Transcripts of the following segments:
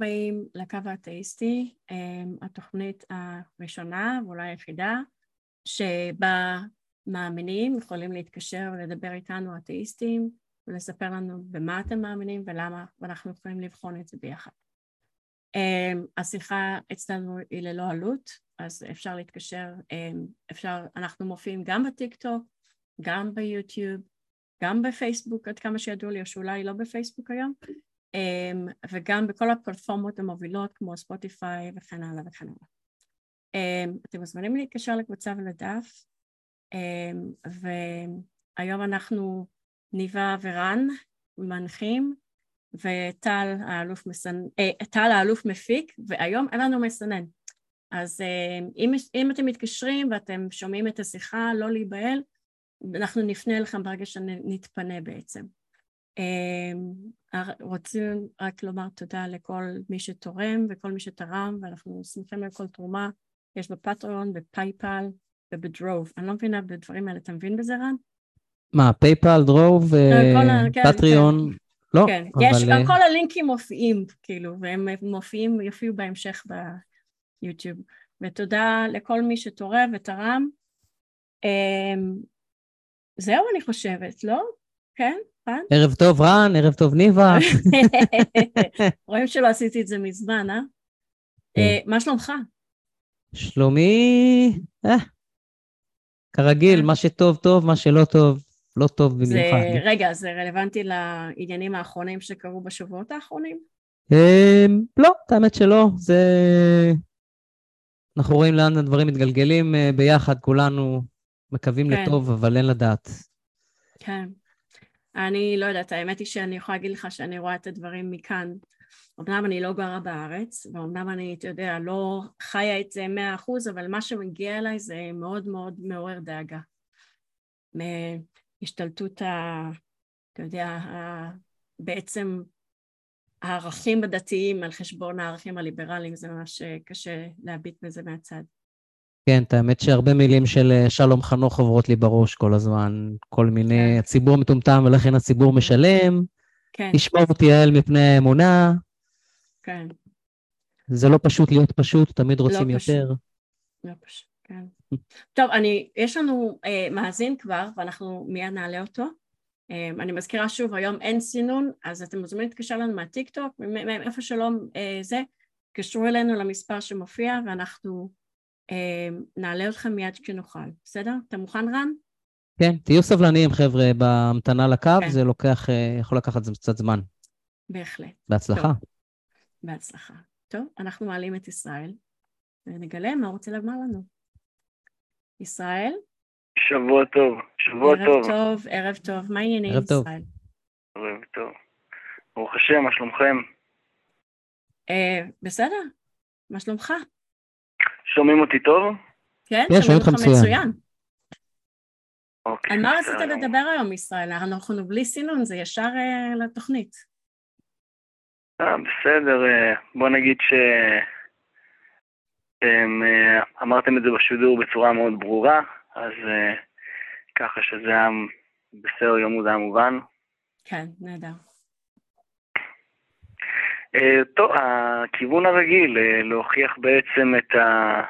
הבאים לקו האתאיסטי, התוכנית הראשונה ואולי היחידה, שבה מאמינים יכולים להתקשר ולדבר איתנו אתאיסטים ולספר לנו במה אתם מאמינים ולמה, ואנחנו יכולים לבחון את זה ביחד. השיחה אצלנו היא ללא עלות, אז אפשר להתקשר, אפשר, אנחנו מופיעים גם בטיק טוק, גם ביוטיוב, גם בפייסבוק עד כמה שידוע לי, או שאולי לא בפייסבוק היום, וגם בכל הפלטפורמות המובילות כמו ספוטיפיי וכן הלאה וכן הלאה. אמ, אתם מוזמנים להתקשר לקבוצה ולדף, אמ, והיום אנחנו ניבה ורן מנחים, וטל האלוף, מסנ... אה, טל האלוף מפיק, והיום אין לנו מסנן. אז אם, אם אתם מתקשרים ואתם שומעים את השיחה, לא להיבהל, אנחנו נפנה אליכם ברגע שנתפנה בעצם. אמ, רוצים רק לומר תודה לכל מי שתורם וכל מי שתרם, ואנחנו שמחים על כל תרומה, יש בפטריון, בפייפל ובדרוב. אני לא מבינה בדברים האלה, אתה מבין בזה רן? מה, פייפל, דרוב, אה, כן, פטריון? כן. לא, כן, אבל... יש, אה, כל הלינקים מופיעים, כאילו, והם מופיעים, יופיעו בהמשך ביוטיוב. ותודה לכל מי שתורם ותרם. אמ, זהו אני חושבת, לא? כן? רן? ערב טוב רן, ערב טוב ניבה. רואים שלא עשיתי את זה מזמן, אה? כן. אה מה שלומך? שלומי, אה, כרגיל, אה. מה שטוב טוב, מה שלא טוב, לא טוב במיוחד. רגע, זה רלוונטי לעניינים האחרונים שקרו בשבועות האחרונים? אמ, לא, את האמת שלא, זה... אנחנו רואים לאן הדברים מתגלגלים ביחד, כולנו מקווים כן. לטוב, אבל אין לדעת. כן. אני לא יודעת, האמת היא שאני יכולה להגיד לך שאני רואה את הדברים מכאן. אמנם אני לא גרה בארץ, ואומנם אני, אתה יודע, לא חיה את זה מאה אחוז, אבל מה שמגיע אליי זה מאוד מאוד מעורר דאגה. מהשתלטות ה... אתה יודע, ה, בעצם הערכים הדתיים על חשבון הערכים הליברליים, זה ממש קשה להביט בזה מהצד. כן, את האמת שהרבה מילים של אה, שלום חנוך עוברות לי בראש כל הזמן. כל מיני, כן. הציבור מטומטם ולכן הציבור משלם. כן. תשמור אותי יעל מפני האמונה. כן. זה לא פשוט להיות פשוט, תמיד רוצים לא פשוט. יותר. לא פשוט, כן. טוב, אני, יש לנו אה, מאזין כבר, ואנחנו מיד נעלה אותו. אה, אני מזכירה שוב, היום אין סינון, אז אתם מוזמנים להתקשר לנו מהטיקטוק, מאיפה שלא אה, זה, תקשרו אלינו למספר שמופיע, ואנחנו נעלה אתכם מיד כשנוכל, בסדר? אתה מוכן, רן? כן, תהיו סבלניים, חבר'ה, בהמתנה לקו, כן. זה לוקח, אה, יכול לקחת קצת זמן. בהחלט. בהצלחה. טוב. בהצלחה. טוב, אנחנו מעלים את ישראל, ונגלה מה הוא רוצה לומר לנו. ישראל? שבוע טוב, שבוע ערב טוב. ערב טוב, ערב טוב. מה העניינים, ישראל? ערב טוב. ברוך השם, מה שלומכם? אה, בסדר, מה שלומך? שומעים אותי טוב? כן, שומעים אותך מצוין. אוקיי, על מה רצית לדבר היום, ישראל? אנחנו בלי סינון, זה ישר uh, לתוכנית. אה, בסדר, uh, בוא נגיד ש... Um, uh, אמרתם את זה בשידור בצורה מאוד ברורה, אז uh, ככה שזה היה בסדר גמור, זה היה מובן. כן, נהדר. Uh, טוב, הכיוון הרגיל, uh, להוכיח בעצם את, ה,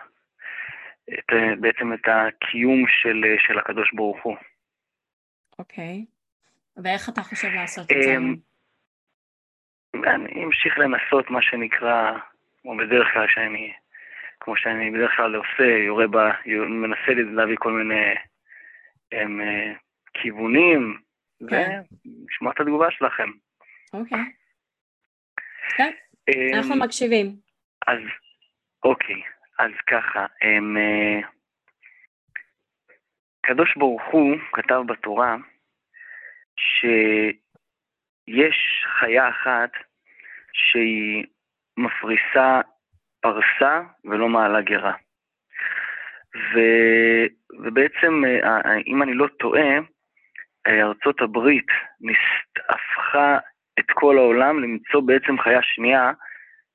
את, uh, בעצם את הקיום של, של הקדוש ברוך הוא. אוקיי. Okay. ואיך אתה חושב לעשות את זה? אני אמשיך לנסות מה שנקרא, כמו בדרך כלל שאני, כמו שאני בדרך כלל עושה, יורה בה, מנסה להביא כל מיני הם, כיוונים, כן. ולשמוע את התגובה שלכם. אוקיי. Okay. כן, אמ, אנחנו מקשיבים. אז, אוקיי, אז ככה, הם, אה, קדוש ברוך הוא כתב בתורה שיש חיה אחת שהיא מפריסה פרסה ולא מעלה גרה. ו, ובעצם, אה, אם אני לא טועה, אה, ארצות הברית הפכה את כל העולם למצוא בעצם חיה שנייה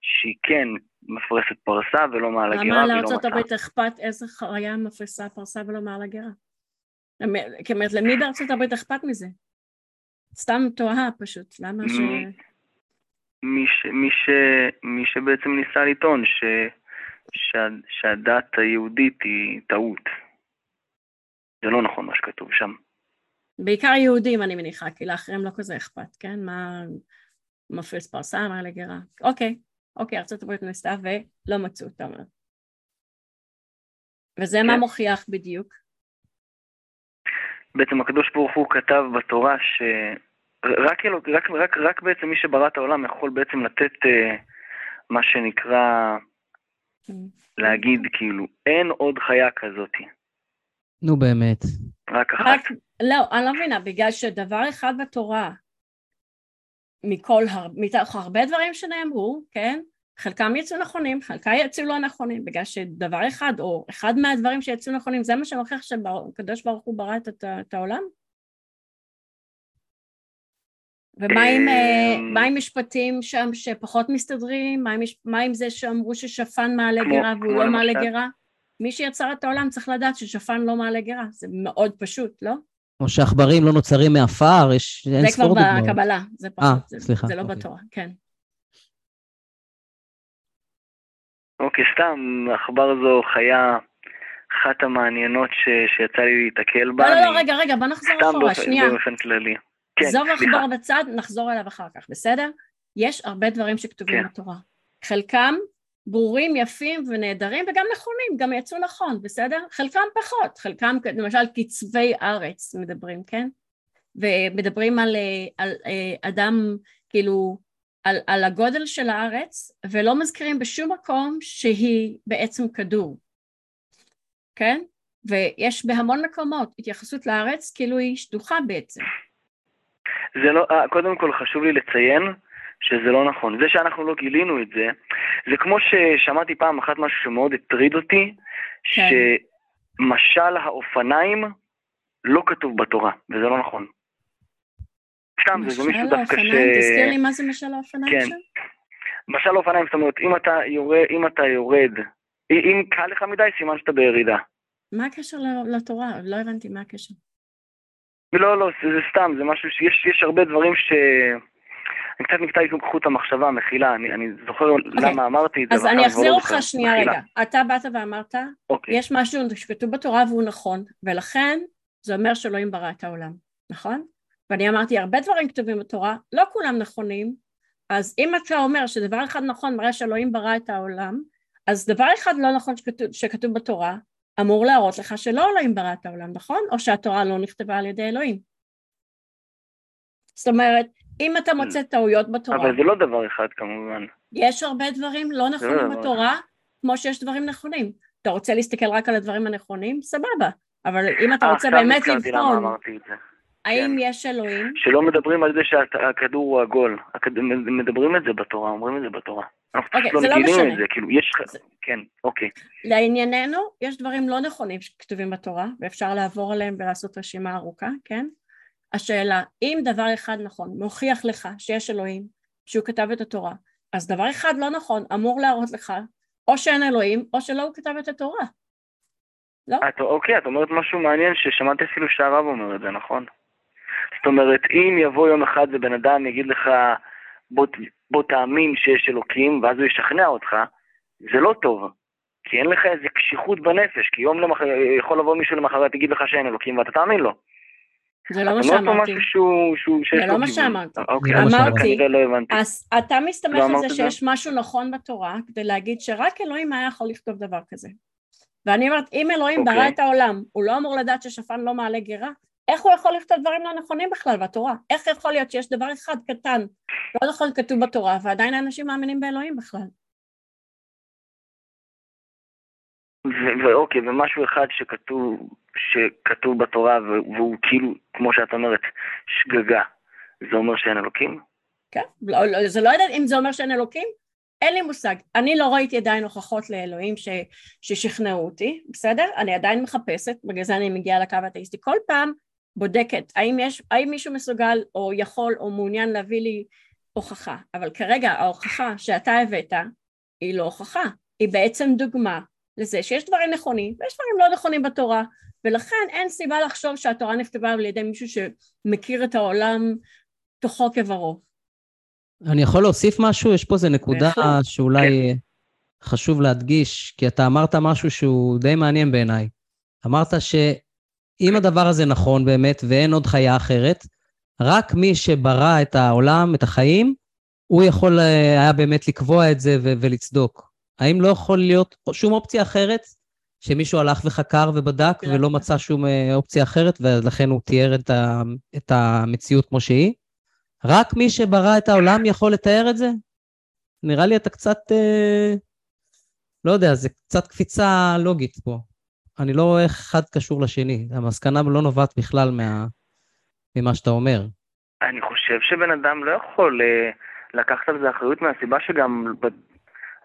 שהיא כן מפרסת פרסה ולא מעל הגירה למה לארצות הברית אכפת איזה חיה מפרסה פרסה ולא מעל הגירה? זאת אומרת, למי בארצות הברית אכפת מזה? סתם תוהה פשוט, למה ש... מי, ש, מי, ש, מי שבעצם ניסה לטעון ש, שה, שהדת היהודית היא טעות. זה לא נכון מה שכתוב שם. בעיקר יהודים אני מניחה, כי לאחרים לא כזה אכפת, כן? מה מפריס פרסה, מה לגרה. אוקיי, אוקיי, ארה"ב ניסתה ולא מצאו אותם. וזה כן. מה מוכיח בדיוק? בעצם הקדוש ברוך הוא כתב בתורה ש... רק, רק, רק, רק בעצם מי שברא את העולם יכול בעצם לתת uh, מה שנקרא, mm. להגיד כאילו, אין עוד חיה כזאתי. נו באמת. רק אחת. רק, לא, אני לא מבינה, בגלל שדבר אחד בתורה, מכל, מתוך הרבה דברים שנאמרו, כן? חלקם יצאו נכונים, חלקם יצאו לא נכונים, בגלל שדבר אחד, או אחד מהדברים שיצאו נכונים, זה מה שמוכיח שהקדוש ברוך הוא ברא את, את העולם? ומה עם, אה, מה עם משפטים שם שפחות מסתדרים? מה עם, מה עם זה שאמרו ששפן מעלה גרה והוא לא מעלה גרה? מי שיצר את העולם צריך לדעת ששפן לא מעלה גרה, זה מאוד פשוט, לא? או שעכברים לא נוצרים מעפר, יש אין ספור דוגמאות. זה כבר בקבלה, זה פחות, 아, זה, סליחה, זה לא אוקיי. בתורה, כן. אוקיי, סתם, עכבר זו חיה אחת המעניינות ש... שיצא לי להיתקל בה. לא, לא, לא, רגע, רגע, בוא נחזור אחורה, שנייה. סתם באופן כללי. כן, עזוב עכבר בצד, נחזור אליו אחר כך, בסדר? יש הרבה דברים שכתובים כן. בתורה. חלקם ברורים, יפים ונהדרים וגם נכונים, גם יצאו נכון, בסדר? חלקם פחות, חלקם למשל קצווי ארץ מדברים, כן? ומדברים על, אה, על, על אה, אדם, כאילו, על, על הגודל של הארץ, ולא מזכירים בשום מקום שהיא בעצם כדור, כן? ויש בהמון מקומות התייחסות לארץ כאילו היא שטוחה בעצם. זה לא, אה, קודם כל חשוב לי לציין שזה לא נכון. זה שאנחנו לא גילינו את זה, זה כמו ששמעתי פעם אחת משהו שמאוד הטריד אותי, כן. שמשל האופניים לא כתוב בתורה, וזה לא נכון. סתם, זה מישהו דווקא ש... תזכיר לי מה זה משל האופניים כן. שם? משל האופניים, זאת אומרת, אם אתה יורד, אם אתה יורד, אם קל לך מדי, סימן שאתה בירידה. מה הקשר לתורה? לא הבנתי מה הקשר. לא, לא, זה, זה סתם, זה משהו שיש יש הרבה דברים ש... אני קצת נקטע איתו חוט המחשבה, מחילה, אני, אני זוכר okay. אוקיי. למה אמרתי את זה. אז אני אחזיר אותך שנייה מחילה. רגע. אתה באת ואמרת, okay. אוקיי. יש משהו שכתוב בתורה והוא נכון, ולכן זה אומר שאלוהים ברא את העולם, נכון? ואני אמרתי, הרבה דברים כתובים בתורה, לא כולם נכונים, אז אם אתה אומר שדבר אחד נכון מראה שאלוהים ברא את העולם, אז דבר אחד לא נכון שכתוב, שכתוב בתורה, אמור להראות לך שלא אלוהים ברא את העולם, נכון? או שהתורה לא נכתבה על ידי אלוהים. זאת אומרת, אם אתה מוצא טעויות בתורה... אבל זה לא דבר אחד כמובן. יש הרבה דברים לא נכונים לא בתורה, כמו שיש דברים נכונים. אתה רוצה להסתכל רק על הדברים הנכונים? סבבה. אבל אם אתה אה, רוצה באמת לבחון... האם כן. יש אלוהים? שלא מדברים על זה שהכדור הוא עגול. מדברים את זה בתורה, אומרים את זה בתורה. אוקיי, לא לא משנה. את זה, כאילו, יש... כן, אוקיי. לענייננו, יש דברים לא נכונים שכתובים בתורה, ואפשר לעבור עליהם ולעשות רשימה ארוכה, כן? השאלה, אם דבר אחד נכון מוכיח לך שיש אלוהים, שהוא כתב את התורה, אז דבר אחד לא נכון אמור להראות לך או שאין אלוהים, או שלא הוא כתב את התורה. לא? את, אוקיי, את אומרת משהו מעניין ששמעתי אפילו שהרב אומר את זה, נכון? זאת אומרת, אם יבוא יום אחד ובן אדם יגיד לך, בוא, בוא תאמין שיש אלוקים, ואז הוא ישכנע אותך, זה לא טוב. כי אין לך איזה קשיחות בנפש, כי יום למחרת, יכול לבוא מישהו למחרת, יגיד לך שאין אלוקים, ואתה תאמין לו. זה לא מה שאמרתי. זה לא מה שאמרתי. אוקיי, אמרתי, לא אז אתה מסתמך לא על זה שיש משהו נכון בתורה כדי להגיד שרק אלוהים היה יכול לכתוב דבר כזה. ואני אומרת, אם אלוהים ברא אוקיי. את העולם, הוא לא אמור לדעת ששפן לא מעלה גרה? איך הוא יכול לכתוב דברים לא נכונים בכלל בתורה? איך יכול להיות שיש דבר אחד קטן, לא נכון כתוב בתורה, ועדיין האנשים מאמינים באלוהים בכלל? ואוקיי, ומשהו אחד שכתוב, שכתוב בתורה והוא כאילו, כמו שאת אומרת, שגגה, זה אומר שאין אלוקים? כן, לא, לא, זה לא יודעת אם זה אומר שאין אלוקים, אין לי מושג. אני לא ראיתי עדיין הוכחות לאלוהים ש, ששכנעו אותי, בסדר? אני עדיין מחפשת, בגלל זה אני מגיעה לקו האתאיסטי. כל פעם בודקת האם, יש, האם מישהו מסוגל או יכול או מעוניין להביא לי הוכחה, אבל כרגע ההוכחה שאתה הבאת היא לא הוכחה, היא בעצם דוגמה לזה שיש דברים נכונים ויש דברים לא נכונים בתורה ולכן אין סיבה לחשוב שהתורה נכתבה על ידי מישהו שמכיר את העולם תוכו כברו. אני יכול להוסיף משהו? יש פה איזה נקודה שאולי כן. חשוב להדגיש, כי אתה אמרת משהו שהוא די מעניין בעיניי. אמרת שאם הדבר הזה נכון באמת ואין עוד חיה אחרת, רק מי שברא את העולם, את החיים, הוא יכול אה, היה באמת לקבוע את זה ו- ולצדוק. האם לא יכול להיות שום אופציה אחרת שמישהו הלך וחקר ובדק כן. ולא מצא שום אה, אופציה אחרת, ולכן הוא תיאר את, ה- את המציאות כמו שהיא? רק מי שברא את העולם יכול לתאר את זה? נראה לי אתה קצת, אה, לא יודע, זה קצת קפיצה לוגית פה. אני לא רואה איך אחד קשור לשני. המסקנה לא נובעת בכלל מה, ממה שאתה אומר. אני חושב שבן אדם לא יכול אה, לקחת על זה אחריות מהסיבה שגם,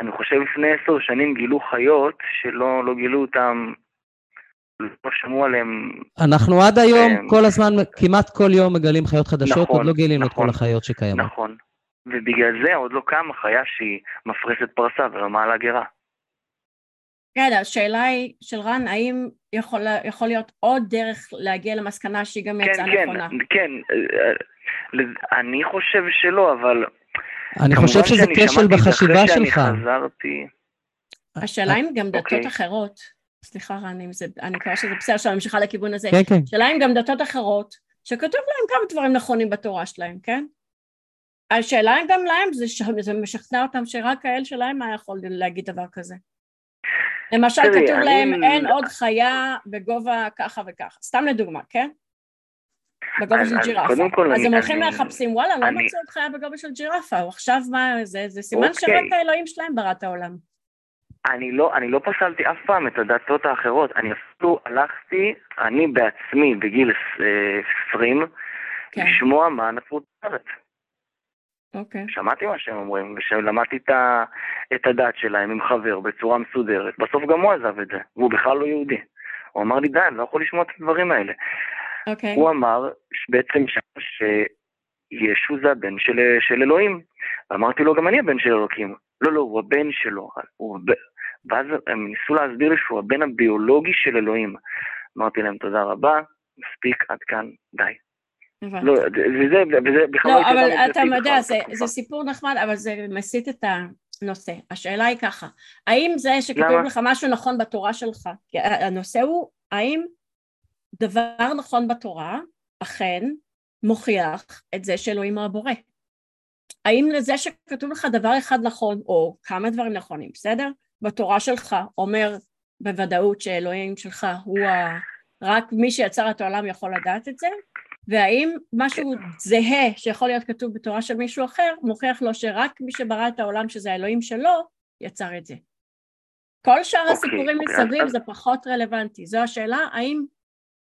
אני חושב לפני עשר שנים גילו חיות שלא לא גילו אותם לא שמעו עליהם. אנחנו עד היום, הם... כל הזמן, כמעט כל יום מגלים חיות חדשות, נכון, עוד לא גילינו נכון, את כל נכון. החיות שקיימות. נכון, ובגלל זה עוד לא קמה חיה שהיא מפרסת פרסה ולא מעלה גרה. כן, השאלה היא של רן, האם יכול, יכול להיות עוד דרך להגיע למסקנה שהיא גם יצאה כן, נכונה? כן, כן, אני חושב שלא, אבל... אני חושב שזה כשל בחשיבה שלך. חזרתי... השאלה אם גם דתות אוקיי. אחרות, סליחה רן, אם זה, אני מקווה שזה בסדר שאני ממשיכה לכיוון הזה, כן, כן. שאלה אם גם דתות אחרות, שכתוב להם כמה דברים נכונים בתורה שלהם, כן? השאלה אם גם להם זה, זה משכנע אותם שרק האל שלהם היה יכול להגיד דבר כזה. למשל כתוב. להם אין עוד חיה בגובה ככה וככה, סתם לדוגמה, כן? בגובה של ג'ירפה. אז הם הולכים לחפשים, וואלה, לא מצאו חיה בגובה של ג'ירפה, עכשיו מה, זה, זה סימן אוקיי. שרק האלוהים שלהם ברא את העולם. אני לא, אני לא פסלתי אף פעם את הדתות האחרות, אני אפילו הלכתי, אני בעצמי בגיל 20, כן. לשמוע מה הנצרות אומרת. אוקיי. שמעתי מה שהם אומרים, ושלמדתי את, ה, את הדת שלהם עם חבר בצורה מסודרת. בסוף גם הוא עזב את זה, והוא בכלל לא יהודי. הוא אמר לי, די, אני לא יכול לשמוע את הדברים האלה. אוקיי. הוא אמר בעצם שישו זה הבן של, של אלוהים. ואמרתי לו, גם אני הבן של אלוקים. לא, לא, הוא הבן שלו. הוא... ואז הם ניסו להסביר לי שהוא הבן הביולוגי של אלוהים. אמרתי להם, תודה רבה, מספיק, עד כאן, די. לא, וזה, וזה בכלל לא, אבל אתה יודע, זה, זה סיפור נחמד, אבל זה מסיט את הנושא. השאלה היא ככה, האם זה שכתוב לך משהו נכון בתורה שלך, הנושא הוא, האם דבר נכון בתורה אכן מוכיח את זה שאלוהים הוא הבורא? האם לזה שכתוב לך דבר אחד נכון, או כמה דברים נכונים, בסדר? בתורה שלך אומר בוודאות שאלוהים שלך הוא ה... רק מי שיצר את העולם יכול לדעת את זה? והאם משהו זהה שיכול להיות כתוב בתורה של מישהו אחר, מוכיח לו שרק מי שברא את העולם שזה האלוהים שלו, יצר את זה. כל שאר okay, אוקיי, הסיפורים okay, אוקיי, מסביב okay. זה פחות רלוונטי. זו השאלה, האם,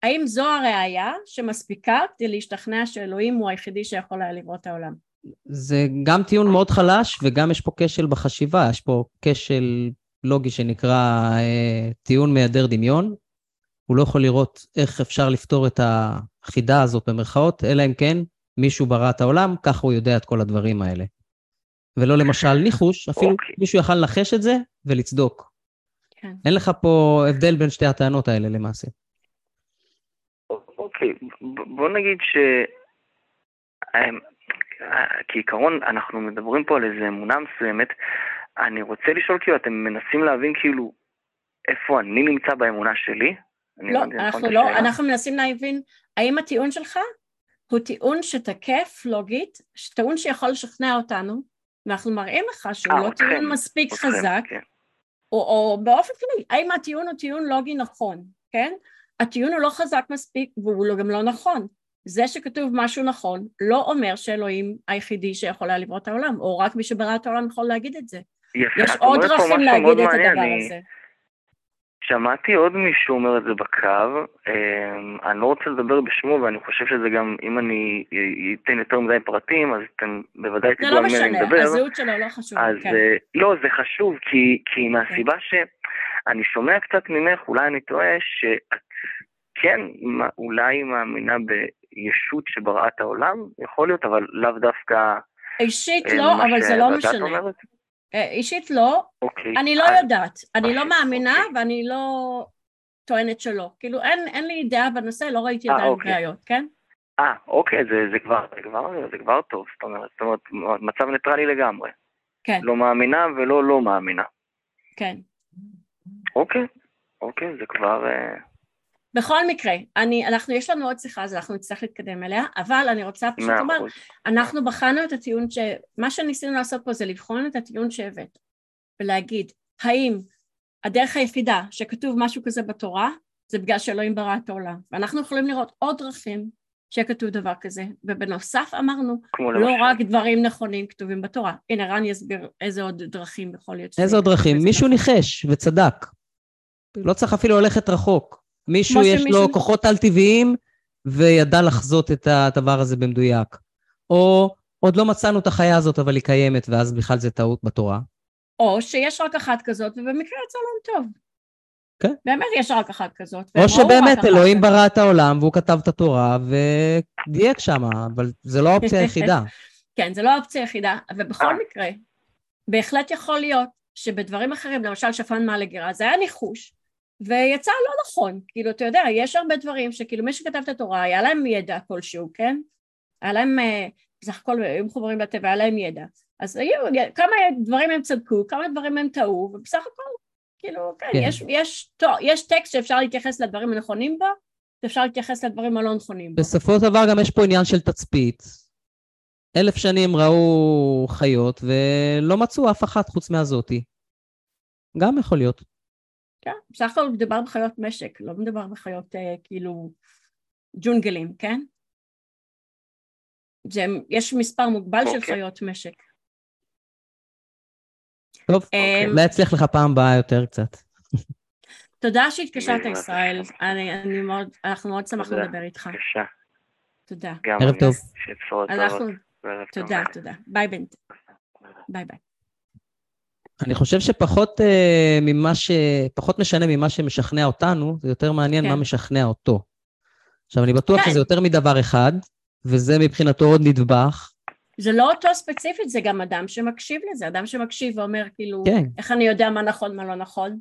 האם זו הראייה שמספיקה כדי להשתכנע שאלוהים הוא היחידי שיכול היה לברוא את העולם? זה גם טיעון מאוד חלש וגם יש פה כשל בחשיבה, יש פה כשל לוגי שנקרא אה, טיעון מהיעדר דמיון. הוא לא יכול לראות איך אפשר לפתור את החידה הזאת במרכאות, אלא אם כן מישהו ברא את העולם, ככה הוא יודע את כל הדברים האלה. ולא למשל ניחוש, אפילו okay. אוקיי. מישהו יכל לנחש את זה ולצדוק. כן. אין לך פה הבדל בין שתי הטענות האלה למעשה. אוקיי. בוא נגיד ש... אמ, כעיקרון אנחנו מדברים פה על איזו אמונה מסוימת, אני רוצה לשאול כאילו, אתם מנסים להבין כאילו איפה אני נמצא באמונה שלי? לא, אנחנו לא, אנחנו מנסים להבין האם הטיעון שלך הוא טיעון שתקף לוגית, טיעון שיכול לשכנע אותנו, ואנחנו מראים לך שהוא 아, לא אתכם, טיעון מספיק אתכם, חזק, כן. או, או באופן כללי, האם הטיעון הוא טיעון לוגי נכון, כן? הטיעון הוא לא חזק מספיק והוא לא, גם לא נכון. זה שכתוב משהו נכון לא אומר שאלוהים היחידי שיכול היה לברוא את העולם, או רק מי שברא את העולם יכול להגיד את זה. יפה, יש עוד דרכים להגיד את הדבר אני... הזה. שמעתי עוד מישהו אומר את זה בקו, אמ, אני לא רוצה לדבר בשמו ואני חושב שזה גם, אם אני אתן יותר מדי פרטים, אז אתם בוודאי תדעו על מי אני מדבר. זה לא משנה, הזהות שלו לא חשוב. אז כן. אה, לא, זה חשוב, כי, כי מהסיבה כן. שאני שומע קצת ממך, אולי אני טועה, שאת כן אולי מאמינה בישות שבראה את העולם, יכול להיות, אבל לאו דווקא... אישית אה, לא, אבל זה לא משנה. אומרת. אה, אישית לא, אוקיי. אני לא יודעת, אני לא מאמינה אוקיי. ואני לא טוענת שלא, כאילו אין, אין לי דעה בנושא, לא ראיתי אה, עדיין אוקיי. ראיות, כן? אה, אוקיי, זה, זה, כבר, זה, כבר, זה כבר טוב, זאת אומרת, זאת אומרת, מצב ניטרלי לגמרי. כן. לא מאמינה ולא לא מאמינה. כן. אוקיי, אוקיי, זה כבר... אה... בכל מקרה, אני, אנחנו, יש לנו עוד שיחה, אז אנחנו נצטרך להתקדם אליה, אבל אני רוצה פשוט לומר, אנחנו בחנו את הטיעון ש... מה שניסינו לעשות פה זה לבחון את הטיעון שהבאת, ולהגיד, האם הדרך היחידה שכתוב משהו כזה בתורה, זה בגלל שאלוהים ברא את העולם. ואנחנו יכולים לראות עוד דרכים שכתוב דבר כזה, ובנוסף אמרנו, לא למשל. רק דברים נכונים כתובים בתורה. הנה, רן יסביר איזה עוד דרכים יכול להיות. איזה עוד דרכים? מישהו ניחש וצדק. לא צריך אפילו ללכת רחוק. מישהו יש שמישהו... לו כוחות על-טבעיים וידע לחזות את הדבר הזה במדויק. או עוד לא מצאנו את החיה הזאת, אבל היא קיימת, ואז בכלל זה טעות בתורה. או שיש רק אחת כזאת, ובמקרה יצא להם טוב. כן. באמת יש רק אחת כזאת. או שבאמת אלוהים ברא את העולם והוא כתב את התורה ודייק שם, אבל זה לא האופציה היחידה. כן, זה לא האופציה היחידה, ובכל מקרה, בהחלט יכול להיות שבדברים אחרים, למשל שפן מעלה גרה, זה היה ניחוש, ויצא לא נכון. כאילו, אתה יודע, יש הרבה דברים שכאילו מי שכתב את התורה, היה להם ידע כלשהו, כן? היה להם, אה, בסך הכל, היו מחוברים לטבע, היה להם ידע. אז היו, כמה דברים הם צדקו, כמה דברים הם טעו, ובסך הכל כאילו, כן, כן. יש, יש, טוב, יש טקסט שאפשר להתייחס לדברים הנכונים בו, ואפשר להתייחס לדברים הלא נכונים בו. בסופו של דבר גם יש פה עניין של תצפית. אלף שנים ראו חיות ולא מצאו אף אחת חוץ מהזאתי. גם יכול להיות. כן, בסך הכל מדובר בחיות משק, לא מדובר בחיות אה, כאילו ג'ונגלים, כן? זה, יש מספר מוגבל אוקיי. של אוקיי. חיות משק. טוב, אוקיי. אולי יצליח לך פעם הבאה יותר קצת. תודה שהתקשרת ישראל, אני מאוד, אנחנו מאוד שמחנו לדבר איתך. תודה. ערב טוב. אנחנו, תודה, תודה. ביי בנט. ביי ביי. אני חושב שפחות אה, ממה ש... פחות משנה ממה שמשכנע אותנו, זה יותר מעניין כן. מה משכנע אותו. עכשיו, אני בטוח כן. שזה יותר מדבר אחד, וזה מבחינתו עוד נדבך, זה לא אותו ספציפית, זה גם אדם שמקשיב לזה, אדם שמקשיב ואומר כאילו, כן. איך אני יודע מה נכון, מה לא נכון?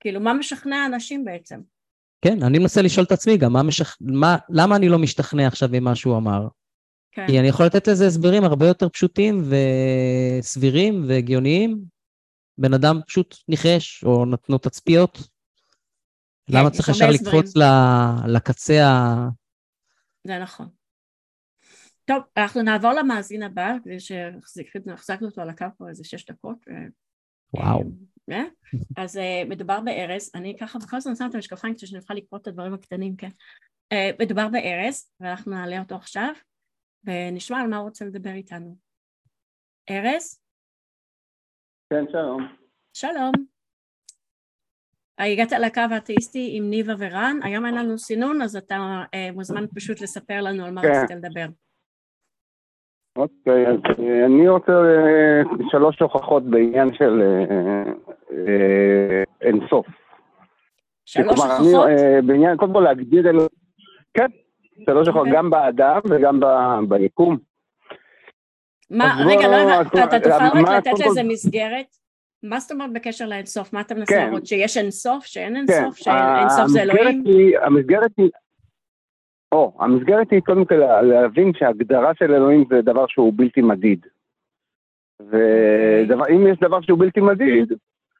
כאילו, מה משכנע אנשים בעצם? כן, אני מנסה לשאול את עצמי גם, מה משכ... מה... למה אני לא משתכנע עכשיו ממה שהוא אמר? כן. כי אני יכול לתת לזה הסברים הרבה יותר פשוטים וסבירים והגיוניים. בן אדם פשוט ניחש, או נתנו תצפיות. כן, למה צריך ישר לקפוץ לקצה ה... זה נכון. טוב, אנחנו נעבור למאזין הבא, כדי שהחזקנו אותו על הקו פה איזה שש דקות. וואו. אה? אז אה, מדובר בארז, אני ככה בכל זאת שמה את המשקפיים כדי שנוכל לקרוא את הדברים הקטנים, כן. אה, מדובר בארז, ואנחנו נעלה אותו עכשיו, ונשמע על מה הוא רוצה לדבר איתנו. ארז? כן, שלום. שלום. הגעת לקו האתאיסטי עם ניבה ורן, היום אין לנו סינון, אז אתה מוזמן פשוט לספר לנו על מה כן. רצית לדבר. אוקיי, אז אה, אני רוצה אה, שלוש הוכחות בעניין של אה, אינסוף. שלוש הוכחות? בעניין, קודם כל להגדיר. כן, שלוש הוכחות, אוקיי. גם באדם וגם ביקום. מה, רגע, לא הבנתי, אתה תוכל רק לתת לזה מסגרת? מה זאת אומרת בקשר לאינסוף? מה אתה מנסה כן. לראות? שיש אינסוף? שאין אינסוף? כן. שאינסוף זה אלוהים? המסגרת היא... או, המסגרת היא קודם כל להבין שהגדרה של אלוהים זה דבר שהוא בלתי מדיד. ואם יש דבר שהוא בלתי מדיד,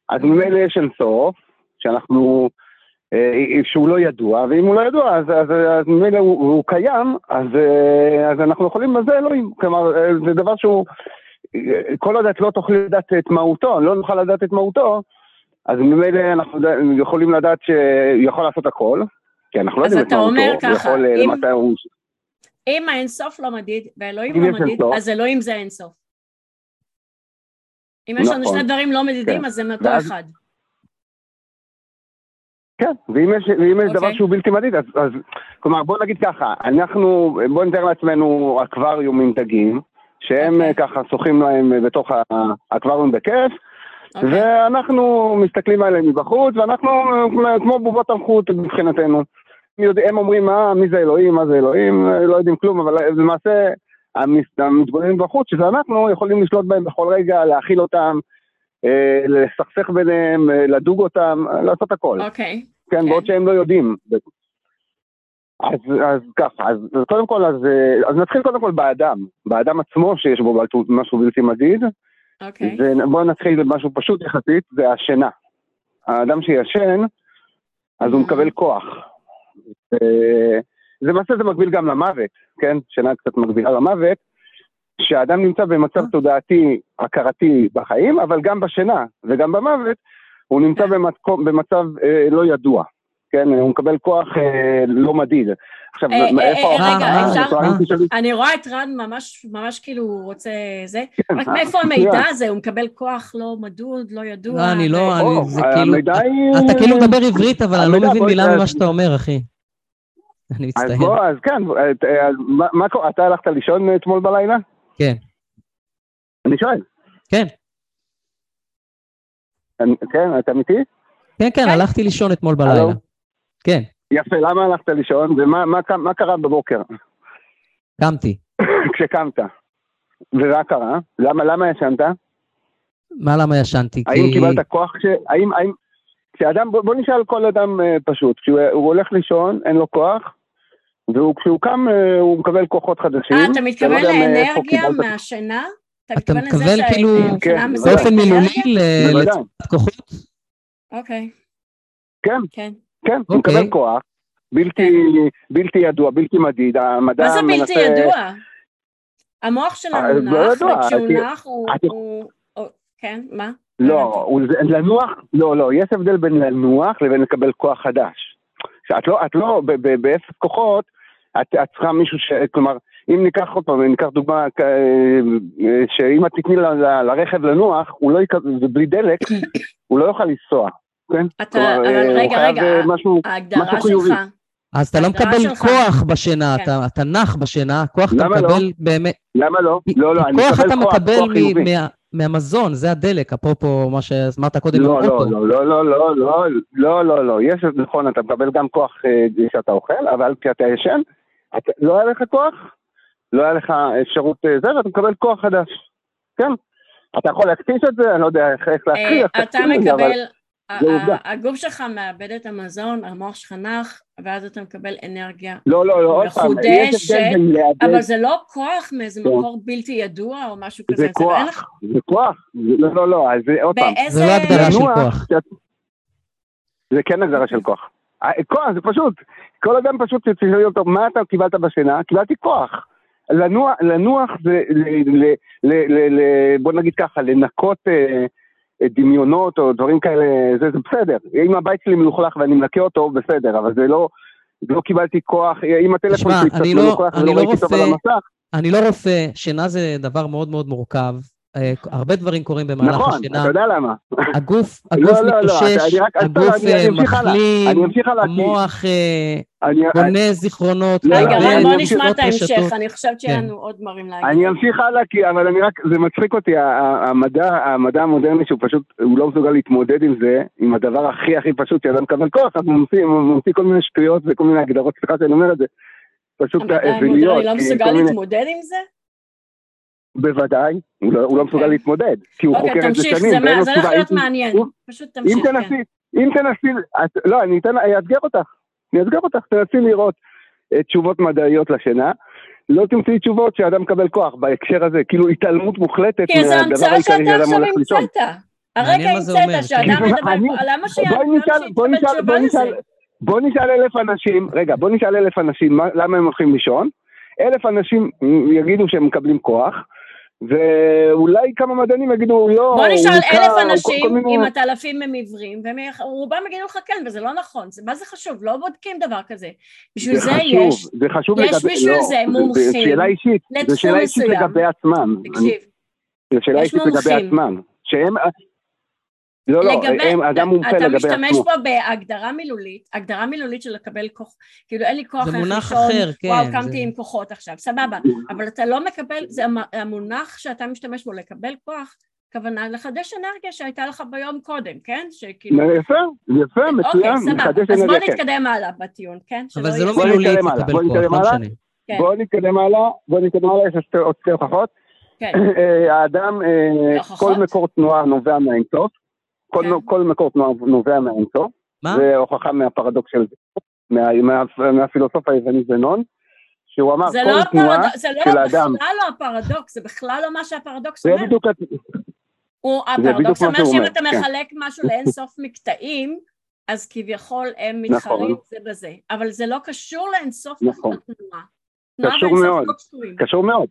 אז ממילא יש אינסוף, שאנחנו, שהוא לא ידוע, ואם הוא לא ידוע, אז, אז, אז ממילא הוא, הוא קיים, אז, אה, אז אנחנו יכולים, זה אלוהים. כלומר, אה, זה דבר שהוא, כל עוד את לא תוכלי לדעת את מהותו, לא נוכל לדעת את מהותו, אז ממילא אנחנו יכולים לדעת שהוא יכול לעשות הכל, כי אנחנו לא יודעים את מהותו, הוא יכול, למתי הוא... אם האינסוף לא מדיד ואלוהים לא מדיד, אז אלוהים זה האינסוף. אם יש לנו נכון. שני דברים לא מדידים, כן. אז זה מאותו אחד. כן, ואם יש, ואם יש okay. דבר אוקיי. שהוא בלתי מדיד, אז, אז כלומר בוא נגיד ככה, אנחנו, בוא נתאר לעצמנו אקווריום עם דגים, שהם okay. אוקיי. ככה שוחים להם בתוך האקווריום בכיף, okay. אוקיי. ואנחנו מסתכלים עליהם מבחוץ, ואנחנו כמו בובות המחוט מבחינתנו. הם אומרים מה, מי זה אלוהים, מה זה אלוהים, לא יודעים כלום, אבל למעשה המתבוננים בחוץ, שזה אנחנו, יכולים לשלוט בהם בכל רגע, להאכיל אותם, אה, לסכסך ביניהם, אה, לדוג אותם, לעשות הכל. אוקיי. כן, בעוד שהם לא יודעים. אז, אז ככה, אז, אז קודם כל, אז, אה, אז נתחיל קודם כל באדם, באדם עצמו שיש בו משהו בלתי מדיד. אוקיי. ובואו נתחיל במשהו פשוט יחסית, זה השינה. האדם שישן, אז הוא Mhm. מקבל כוח. אה, זה למעשה זה מקביל גם למוות, כן? שינה קצת מקבילה למוות, שהאדם נמצא במצב אה. תודעתי, הכרתי בחיים, אבל גם בשינה וגם במוות, הוא נמצא כן. במקום, במצב אה, לא ידוע, כן? הוא מקבל כוח אה, לא מדיד. עכשיו, אה, אה, איפה... אה, רגע, אה, אפשר- אה, אני רואה את רן ממש, ממש כאילו הוא רוצה זה, כן, רק אה, מאיפה. המידע הזה? הוא מקבל כוח לא מדוד, לא ידוע? לא, אני לא, אני, או, זה כאילו, המידע היא- אתה כאילו מדבר עברית, אבל אני לא מבין מילה אז- ממה שאתה אומר, אחי. אני אז מצטער. בוא, אז כן, אה, אז מה- מה קורה? אתה הלכת לישון אתמול בלילה? כן. אני שואל. כן, אני- כן, אתה אמיתי? כן, כן, כן. הלכתי לישון אתמול? בלילה. כן, יפה, למה הלכת לישון ומה מה מה קרה בבוקר קמתי. כשקמת? ומה קרה? למה למה ישנת? מה למה ישנתי? האם כי... קיבלת כוח? כש- האם... האם... כשאדם, בוא, בוא נשאל כל אדם אה, פשוט, כשהוא הוא הולך לישון, אין לו כוח, וכשהוא קם אה, הוא מקבל כוחות חדשים. אה, אתה מתכוון לא לאנרגיה מהשינה? אתה מתכוון כאילו כן, באופן? מילולי ל- בוודאי. לצורת כוחות? אוקיי, כן, כן. כן, הוא אוקיי. מקבל כוח, בלתי, בלתי ידוע, בלתי מדיד, המדע מה זה בלתי מנסה... ידוע? המוח אה, שלנו לא נח, וכשהוא נח הוא... כן, מה? לא, זה- לנוח, לא, לא, יש הבדל בין לנוח לבין לקבל כוח חדש. שאת לא, את לא, באפס כוחות, את, את צריכה מישהו ש... כלומר, אם ניקח עוד פעם, ניקח דוגמה, אה, שאם את תתני ל- ל- לרכב לנוח, הוא לא ייכנס, זה בלי דלק, הוא לא יוכל לנסוע, כן? אתה, כלומר, אבל אה, רגע, רגע, אה, משהו, ההגדרה משהו חיובי. שלך, אז אתה לא מקבל שלך. כוח בשינה, כן. אתה- אתה נח בשינה, כוח אתה למה לא? מקבל באמת... למה לא? לא, לא, אני כוח מקבל אתה כוח, מקבל כוח מ- חיובי. מה- מהמזון, זה הדלק, אפרופו מה שאמרת קודם לא, לא, האוטו. לא, לא, לא, לא, לא, לא, לא, לא, יש, נכון, אתה מקבל גם כוח כשאתה אוכל, אבל כשאתה ישן, אתה- לא היה לך כוח, לא היה לך אפשרות אה, זה, ואתה מקבל כוח חדש. כן. אתה יכול להכפיש את זה, אני לא יודע איך איך אה, אתה את זה, אבל- מקבל, הגוף שלך מאבד את המזון, המוח שלך נח, ואז אתה מקבל אנרגיה. לא, לא, לא, עוד פעם, יש מחודשת, הבדל בין אבל לאבד, זה לא כוח מאיזה כן. מקור בלתי ידוע או משהו כזה. זה כוח, זה כוח, זה- לא, לא, לא, עוד פעם. זה לא הגדרה של כוח. זה כן הגדרה של כוח. אה, כוח זה פשוט, כל אדם פשוט שתשאלי אותו, מה אתה קיבלת בשינה? קיבלתי כוח. לנוח, לנוח זה, ל, ל, ל, ל, ל, בוא נגיד ככה, לנקות אה, אה, דמיונות או דברים כאלה, זה, זה בסדר. אם הבית שלי מלוכלך ואני מנקה אותו, בסדר, אבל זה לא, לא קיבלתי כוח, אם הטלפון שלי קצת אני לא- מלוכלך ולא לא ראיתי טוב על. המסך, אני לא רופא, שינה זה דבר מאוד מאוד מורכב. אה, הרבה דברים קורים במהלך נכון, השינה. אתה יודע למה. הגוף, לא, הגוף לא, לא, מתאושש, אני רק- הגוף אני אה. מחלים, אני אמשיך הלאה, כי- המוח אה, אני, בונה זיכרונות, לא, רגע, אני- רן, אני בוא נשמע את. ההמשך, אני חושבת שיהיה כן. לנו עוד דברים להגיד. אני אמשיך הלאה, כי, אבל אני רק, זה מצחיק אותי, המדע, המדע המודרני שהוא פשוט, הוא לא מסוגל להתמודד עם זה, עם הדבר הכי הכי פשוט שאדם מקבל כוח, אז הוא ממציא, כל מיני שטויות וכל מיני הגדרות, סליחה שאני אומר את זה, פשוט המדע אוויליות. המודרני לא כי מסוגל להתמודד עם זה? בוודאי, הוא לא, הוא לא מסוגל אוקיי. להתמודד, כי הוא אוקיי, חוקר את זה תמשיך, שנים, זה ואין מה- לו זה הולך תשובה. להיות אם- מעניין. אם- פשוט אם תמשיך, כן. תנסי, אם תנסי, את- לא, אני אתן, אני אאתגר אותך, אני אאתגר אותך, תנסי לראות אה, תשובות מדעיות לשינה, לא תמצאי תשובות שאדם מקבל כוח בהקשר הזה, כאילו התעלמות מוחלטת כי זו מהדבר המצאה העיקרי שאתה שאדם עכשיו הולך לישון. המצאת. הרגע מעניין מה זה אומר, המצאת שאדם כן. מדבר, אני- למה נשאל, תשובה לזה? בוא נשאל אלף אנשים, רגע, בוא נשאל אלף אנשים מה, למה הם הולכים לישון, אלף אנשים יגידו שהם מקבלים כוח, ואולי כמה מדענים יגידו לא, בוא נשאל אלף אנשים מיני- אם הטלפים הם עיוורים, ורובם יגידו לך כן, וזה לא נכון, זה- מה זה חשוב? לא בודקים דבר כזה. בשביל זה יש, זה חשוב יש לגבי, בשביל לא, זה מומחים שאלה אישית, זה לתחום שאלה אישית. לגבי עצמם, תקשיב, זה שאלה יש אישית לגבי מומחים. עצמם, שהם, לא, לא, לגבי, הם אדם מומחה אתה לגבי משתמש עצמו, פה בהגדרה מילולית, הגדרה מילולית של לקבל כוח, כאילו אין לי כוח זה איך מונח לישון, אחר, כן, וואו זה- קמתי עם כוחות עכשיו, סבבה, אבל אתה לא מקבל, זה המ- המונח שאתה משתמש בו לקבל כוח, כוונה לחדש אנרגיה שהייתה לך ביום קודם, כן? שכאילו, יפה, יפה, מצוין, אוקיי, סבבה, אז בוא אנרגיה, כן. נתקדם הלאה בטיעון, כן? אבל זה לא בוא מילולית לקבל בוא כוח, לא. משנה. כן. בואו נתקדם הלאה, בואו נתקדם הלאה, יש עוד שתי הוכחות. כן, אה, האדם, אה? כל מקור תנועה נובע מהאינסוף, כל כן. כל מקור תנועה נובע מהאינסוף, מה? זה הוכחה מהפרדוקס של זה. מהפילוסוף היווני זנון, שהוא אמר כל לא תנועה הפרדוק, זה לא של האדם. זה בכלל לא הפרדוקס, זה בכלל לא מה שהפרדוקס זה אומר. בדיוק, הוא, זה בדיוק הפרדוקס מה אומר שאם אתה כן. מחלק משהו לאין סוף מקטעים, אז כביכול הם מתחרים נכון. זה בזה. אבל זה לא קשור לאין סוף נכון. התנועה. תנועה קשור מאוד. לא. קשור מאוד.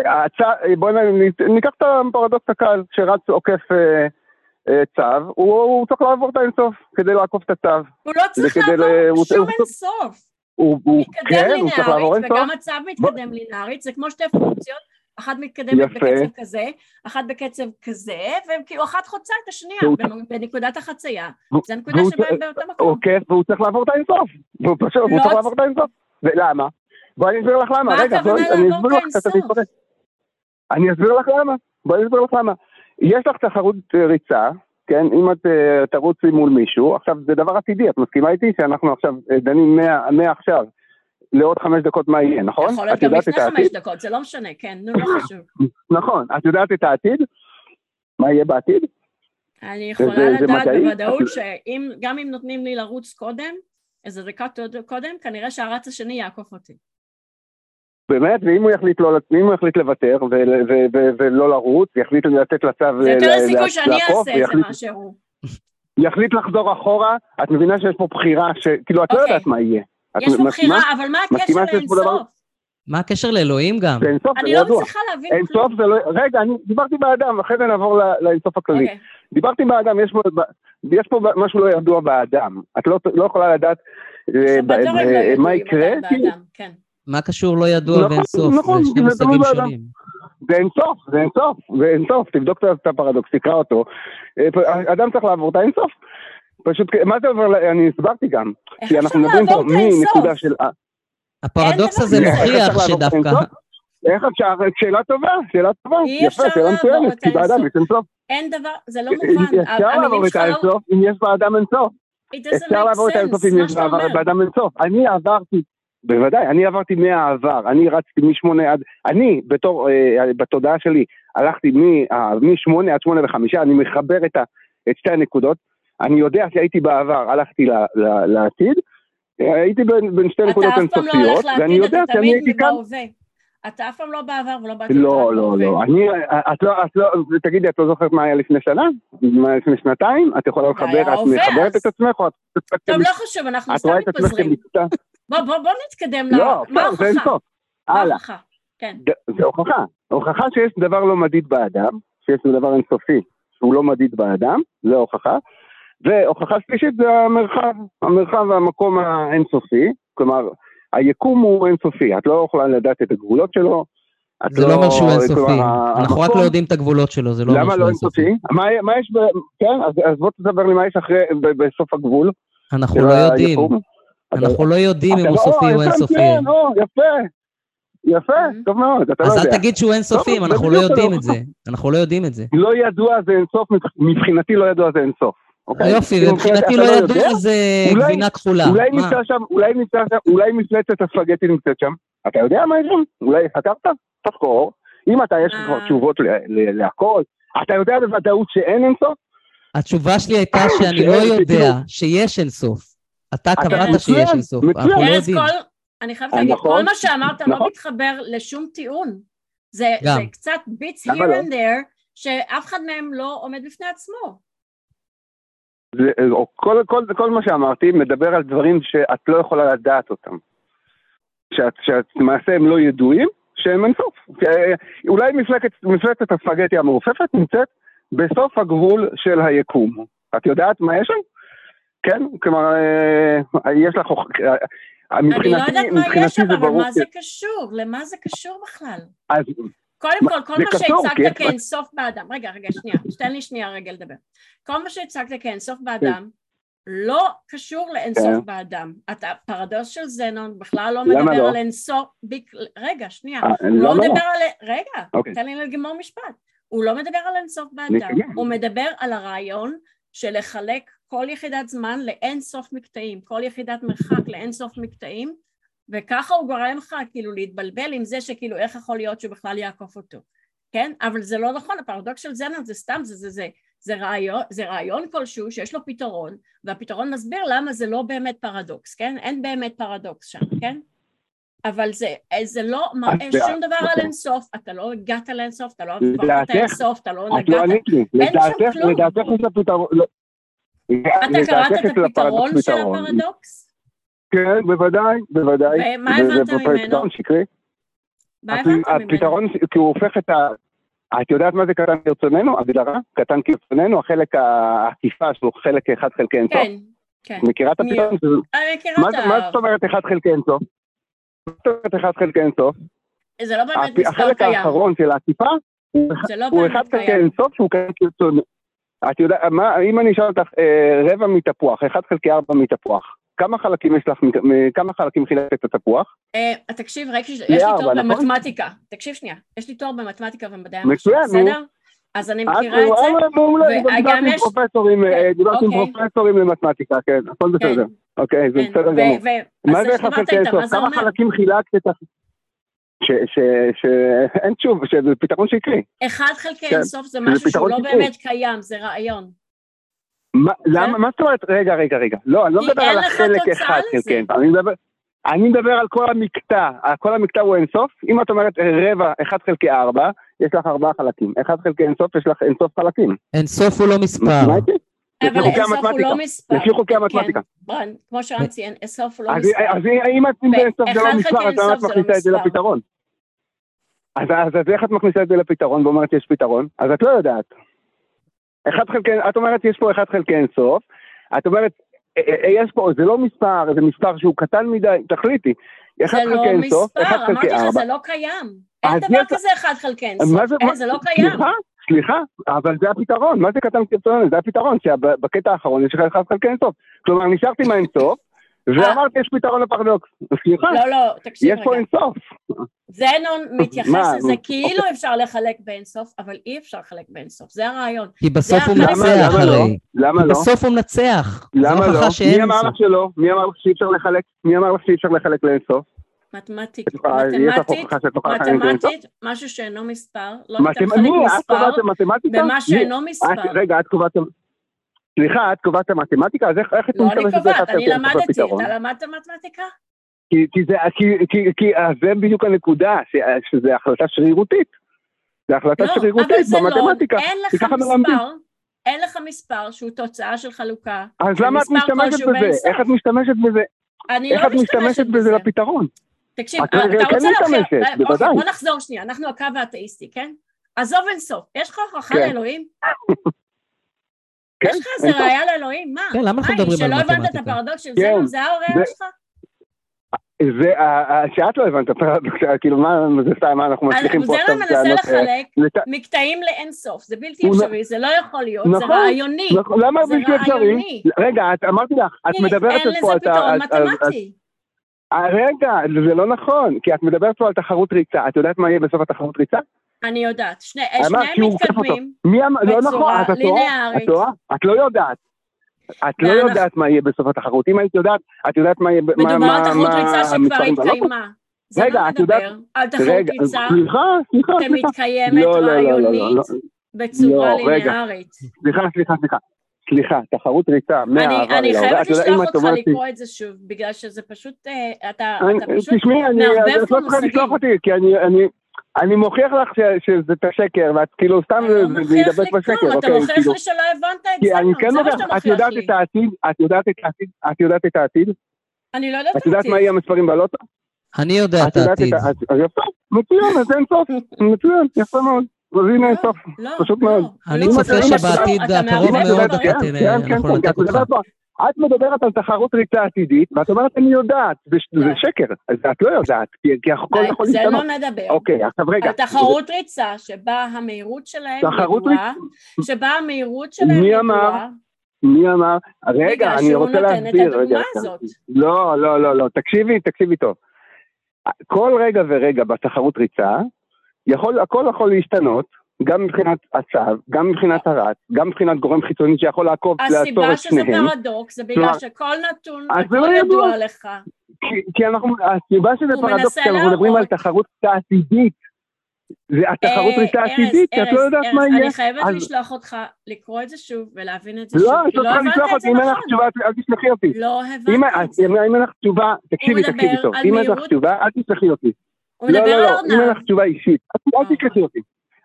הצ- בואי נ- ניקח את הפרדוקס הקל, שרץ עוקף אה, צו, הוא, הוא צריך לעבור את האינסוף כדי לעקוף את הצו. הוא לא צריך לעבור ל- הוא- שום הוא- אין סוף. הוא, הוא מתקדם כן, הוא צריך לעבור אינסוף. וגם הצו מתקדם לינארית, זה כמו שתי פונקציות, אחת מתקדמת יפה. בקצב כזה, אחת בקצב כזה, וכאילו אחת חוצה את השנייה במ- בנקודת החצייה. זה הנקודה והוא שבה הם צ- באותו מקום. עוקף והוא צריך לעבור את האינסוף. והוא פשוט, הוא לא צריך צ- לעבור את האינסוף. ולמה? בואי אני אסביר לך למה. מה רגע, הכוונה לעבור את האינסוף? אני אסביר לך למה. בואי אני אסביר לך למה. יש לך תחרות אה, ריצה, כן? אם את אה, תרוצי מול מישהו, עכשיו זה דבר עתידי, את מסכימה איתי שאנחנו עכשיו אה, דנים מעכשיו לעוד חמש דקות מה יהיה, נכון? יכול להיות גם לפני חמש? דקות, זה לא משנה, כן, נו, לא חשוב. נכון. את יודעת את העתיד? מה יהיה בעתיד? אני יכולה לדעת? בוודאות שגם אם נותנים לי לרוץ קודם, איזה דקה קודם, כנראה שהרץ השני יעקוף אותי. באמת, ואם הוא יחליט, לא, אם הוא יחליט לוותר ו- ו- ו- ולא לרוץ, יחליט לתת לצו זה יותר סיכוי שאני לעקוף, אעשה את זה ויחליט- מאשר הוא. יחליט לחזור אחורה, את מבינה שיש פה בחירה, ש... כאילו את לא אוקיי. יודעת מה יהיה. יש פה? בחירה, אבל מה הקשר לאינסוף? מה הקשר לאלוהים גם? זה אינסוף, אני זה לא ידוע. מצליחה להבין אינסוף כלום. זה לא... רגע, אני דיברתי באדם, אחרי זה נעבור לאינסוף הכללי. אוקיי. דיברתי באדם, יש פה, יש פה משהו לא ידוע באדם. את לא, לא יכולה לדעת אה, לא ידועים מה יקרה, מה קשור לא ידוע נכון, ואינסוף? נכון, זה שני זה מושגים. שונים. זה אינסוף, זה אינסוף, זה אינסוף, תבדוק את הפרדוקס, תקרא אותו. אה, אדם צריך לעבור את האינסוף. פשוט, מה זה עובר, אני הסברתי גם. איך כי אפשר אנחנו מדברים פה לעבור את האינסוף? מנקודה של... הפרדוקס הזה. מוכיח שדווקא... איך אפשר, שאלה טובה, שאלה טובה, אי יפה, אפשר שאלה לעבור מצוינת, את כי באדם. יש אינסוף. אין דבר, זה לא מובן. אפשר לעבור את שלך לא... האינסוף אם יש באדם אינסוף. It doesn't אפשר לעבור את האינסוף sense, אם יש. באדם אינסוף. אני עברתי, בוודאי, אני עברתי מהעבר, אני רצתי משמונה עד, אני בתור, אה, בתודעה שלי, הלכתי מ- אה, משמונה עד שמונה וחמישה, אני מחבר את ה- את שתי הנקודות. אני יודע שהייתי בעבר, הלכתי ל- ל- לעתיד, אה, הייתי בין בין שתי נקודות לא אינסופיות, הולך ואני יודע שאני הייתי כאן. אתה אף פעם לא בעבר ולא בעתיד. לא, לא. לא. אני, את לא, את לא, תגידי, את לא זוכרת מה היה לפני שנה? מה היה לפני שנתיים? את יכולה לחבר, את מחברת. את עצמך או את... טוב, לא חשוב, אנחנו את סתם רואה את עצמך מתפזרים. בוא, בוא, בוא נתקדם. לא, ל- מה טוב, זה ההוכחה? אינסוף. מה הלאה. ההוכחה? כן. זה הוכחה. הוכחה שיש דבר לא מדיד באדם, שיש דבר אינסופי שהוא לא מדיד באדם, זה הוכחה. והוכחה שלישית זה המרחב, המרחב והמקום האינסופי, כלומר, היקום הוא אינסופי, את לא יכולה לדעת את הגבולות שלו. את זה לא אומר שהוא אינסופי. אנחנו רק לא יודעים את הגבולות שלו, זה לא אומר למה שהוא לא אינסופי. אינסופי? מה- מה יש ב... כן, אז- אז בוא תספר לי מה יש אחרי, ב- בסוף הגבול. אנחנו לא יודעים. אנחנו לא יודעים אם הוא לא- סופי או יפה, אינסופי. כן, או, יפה. יפה, Mhm. טוב מאוד, אתה לא אז יודע. אל תגיד שהוא אינסופי טוב, אנחנו לא יודעים לא. את זה. אנחנו לא יודעים את זה. לא ידוע זה אינסוף, מבחינתי לא ידוע זה אינסוף. אוקיי? יופי, כאילו, ומבחינתי אתה לא יודע? ידוע זה גבינה כחולה. אולי מה? נמצא שם, אולי נמצא שם, אולי מפלצת הספגטי נמצאת שם. אתה יודע מה יש שם? אולי חקרת? תחקור. אם אתה, יש לך אה. תשובות ל- ל- להכל, אתה יודע בוודאות שאין אינסוף? התשובה שלי הייתה שאני לא יודע שיש אינסוף. אתה אתה- קבעת שיש מצוין. אנחנו לא יודעים. אני חייבת אה, להגיד, נכון, כל מה שאמרת לא נכון. מתחבר לשום טיעון. זה קצת למה here לא? and there, שאף אחד מהם לא עומד בפני עצמו. זה, או כל, כל, כל מה שאמרתי מדבר על דברים שאת לא יכולה לדעת אותם. שאת, שאת למעשה הם לא ידועים, שהם אינסוף. אה, אולי מפלצת, מפלצת הספגטי המעופפת נמצאת בסוף הגבול של היקום. את יודעת מה יש שם? כן? כלומר, אה, יש לך... אה, אני לא יודעת מה יש שם, אבל. מה זה קשור? למה זה קשור בכלל? אז קודם כל, כל מה שהצגת כאינסוף באדם, רגע, רגע, שנייה, תן לי שנייה רגע לדבר. כל מה שהצגת כאינסוף באדם, לא קשור לאינסוף כן. באדם. אתה, הפרדוס של זנון בכלל לא מדבר לא? על אינסוף, רגע, שנייה, אה, הוא לא לא? מדבר על... רגע, אוקיי. תן לי לגמור משפט. הוא לא מדבר על אינסוף באדם. הוא מדבר על הרעיון של לחלק כל יחידת זמן לאין סוף מקטעים, כל יחידת מרחק לאין סוף מקטעים, וככה הוא גורם לך כאילו להתבלבל עם זה שכאילו איך יכול להיות שהוא בכלל יעקוף אותו, כן? אבל זה לא נכון, הפרדוקס של זנון זה סתם, זה, זה, זה, זה רעיון, זה רעיון כלשהו שיש לו פתרון, והפתרון מסביר למה זה לא באמת פרדוקס, כן? אין באמת פרדוקס שם, כן? אבל זה, זה לא מראה שום דבר על אינסוף, אתה לא הגעת לאינסוף, אתה לא עברת לאינסוף, אתה לא נגעת, אין שם כלום. לדעתך יש לפתרון, לא. אתה קראת את הפתרון של הפרדוקס? כן, בוודאי, בוודאי. ומה הבנת ממנו? מה הבנת ממנו? הפתרון, כי הוא הופך את ה... את יודעת מה זה קטן כרצוננו? הגדרה? קטן כרצוננו, החלק העקיפה שהוא חלק אחד חלקי אינסוף? כן, כן. מכירה את הפתרון? אני מכירה את ה... מה זאת אומרת אחד חלקי אינסוף? מה זאת אומרת אחד חלקי אינסוף? זה לא באמת מספר קיים. החלק האחרון של העקיפה לא הוא אחד חלקי אינסוף שהוא קטן כרצוננו. את יודעת, אם אני אשאל אותך אה, רבע מתפוח, אחד חלקי ארבע מתפוח, כמה חלקים יש לך, כמה חלקים חילקת את התפוח? אה, תקשיב, רק יש לי תואר נכון? במתמטיקה. תקשיב שנייה, יש לי תואר במתמטיקה ומדעי המחשב, בסדר? אז אני מכירה את זה, וגם יש... דיברתי עם כן, פרופסורים למתמטיקה, כן, הכל כן. בסדר. אוקיי, זה בסדר גמור. מה זה חלקי אינסוף? כמה חלקים חילקת את. שאין שוב, שזה פתרון שקרי. אחד חלקי כן, אינסוף זה משהו שהוא לא באמת קיים, זה רעיון. למה, מה זאת אומרת, רגע, רגע, רגע, לא, אני לא מדבר על החלק אחד חלקי, אני מדבר, אני מדבר על כל המקטע, כל המקטע הוא אינסוף, אם את אומרת רבע, אחד חלקי ארבע, יש לך ארבעה חלקים, אחד חלקי אינסוף, יש לך אינסוף חלקים. אינסוף הוא לא מספר. אבל אינסוף הוא לא מספר. לפי חוקי המתמטיקה. כן, כמו שרן ציין, אינסוף הוא לא מספר. אז אם את אינסוף זה לא מספר, אז למה את מכניסה את זה לפתרון? אז איך את מכניסה את זה לפתרון ואומרת שיש פתרון? אז את לא יודעת. אחד חלקי, את אומרת יש פה אחד חלקי אינסוף, את אומרת, אה, אה, אה, יש פה, זה לא מספר, זה מספר שהוא קטן מדי, תחליטי. אחד חלקי אינסוף, אחד חלקי ארבע. אמרתי לך, זה לא קיים. אין דבר כזה אחד חלקי אינסוף, זה לא קיים. סליחה, אבל זה הפתרון, מה זה קטן כרצוננו? זה הפתרון, שבקטע האחרון יש לך אחד חלקי אינסוף. כלומר, נשארתי עם האינסוף, ואמרתי, יש פתרון לפרדוקס. סליחה, לא, לא, תקשיב רגע. יש פה אינסוף. זנון מתייחס לזה כאילו אפשר לחלק באינסוף, אבל אי אפשר לחלק באינסוף, זה הרעיון. כי בסוף הוא מנצח הרי. למה לא? בסוף הוא מנצח. למה לא? מי אמר לך שלא? מי אמר לך שאי אפשר לחלק? מי אמר לך שאי אפשר לחלק לאינסוף? מתמטית, מתמטית, מתמטית, משהו שאינו מספר, לא לחלק מספר, במה שאינו מספר. רגע, את קובעת... סליחה, את קובעת מתמטיקה? אז איך את לא אני קובעת, אני למדתי, אתה למדת מתמטיקה? כי, כי, זה, כי, כי, כי זה בדיוק הנקודה, ש, שזה החלטה שרירותית. זה החלטה לא, שרירותית במתמטיקה. לא, אין לך מספר, אין לך מספר שהוא תוצאה של חלוקה. אז למה את משתמשת בזה? איך את משתמשת בזה? אני לא משתמשת בזה. איך את משתמשת בזה לפתרון? תקשיב, אתה כן רוצה להוכיח, אוקיי, בוא נחזור שנייה, אנחנו הקו האתאיסטי, כן? עזוב אינסוף, יש לך הוכחה כן. לאלוהים? כן, יש לך איזה ראייה לאלוהים? מה? כן, למה אנחנו מדברים על מתמטיקה? שלא הבנת את הפרדוקס של זה, זה הראייה שלך? זה, שאת לא הבנת, כאילו מה, זה סתם, מה אנחנו מצליחים פה עכשיו טענות. זה מנסה לחלק מקטעים לאינסוף, זה בלתי אפשרי, זה לא יכול להיות, זה נכון, רעיוני. נכון, למה בלתי אפשרי? רגע, אמרתי לך, את מדברת פה אין לזה פתרון מתמטי. רגע, זה לא נכון, כי את מדברת פה על תחרות ריצה, את יודעת מה יהיה בסוף התחרות ריצה? אני יודעת, שניהם מתקדמים לא נכון, בצורה ליניארית. את לא יודעת. את לא יודעת מה יהיה בסוף התחרות. אם היית יודעת, את יודעת מה יהיה... מדובר על תחרות ריצה שכבר התקיימה. זה לא מדבר על תחרות ריצה שמתקיימת לא, לא, רעיונית בצורה ליניארית. סליחה, סליחה, סליחה. סליחה, תחרות ריצה מהעבר אני חייבת לשלוח אותך לקרוא את זה שוב, בגלל שזה פשוט, אה, אתה פשוט מערבב פה מושגים. תשמעי, כי אני... אני מוכיח לך שזה את השקר, ואת כאילו סתם להידבק בשקר, אתה מוכיח כאילו. לי שלא הבנת את זה, אני כן מוכיח, את יודעת את העתיד, את יודעת את העתיד, את יודעת את העתיד? אני לא יודעת את יודעת מה יהיה המספרים בלוטו? אני יודע את העתיד. יפה, מצוין, אז אין סוף, מצוין, יפה מאוד. אז הנה אין סוף, פשוט מאוד. אני צופה שבעתיד הקרוב מאוד אתה אנחנו נתק אותך. את מדברת על תחרות ריצה עתידית, ואת אומרת אני יודעת, זה לא. שקר, אז את לא יודעת, כי הכל יכול להשתנות. זה לא מדבר. אוקיי, עכשיו רגע. על תחרות ריצה, שבה המהירות שלהם ידועה, שבה המהירות שלהם ידועה. מי אמר? רגע, אני רוצה להסביר. בגלל שהוא נותן את הדוגמה הזאת. לא, לא, לא, לא, תקשיבי, תקשיבי טוב. כל רגע ורגע בתחרות ריצה, יכול, הכל יכול להשתנות, גם מבחינת הצו, גם מבחינת הרץ, גם מבחינת גורם חיצוני שיכול לעקוב, לעצור את שניהם. הסיבה שזה פרדוקס זה בגלל שכל נתון, הכל לא ידוע לך. כי, כי אנחנו, הסיבה שזה פרדוקס, כי אנחנו מדברים על תחרות עתידית. זה התחרות אה, ריצה ארז, עתידית, כי את לא ארז, יודעת ארז, מה יהיה. אני חייבת לשלוח אותך לקרוא את זה שוב ולהבין את זה שוב, לא, את לא לא צריכה לשלוח אותי, אם אין לך נכון. תשובה, אל- תשלחי אותי. לא אם הבנת את זה. אם אין לך תשובה, תקשיבי, תקשיבי טוב, אם אין לך תשובה, אל תשלחי אותי. הוא לא, מדבר לא, על לא, אם אין ארנב. לך תשובה אישית, אל- אל אה. אותי.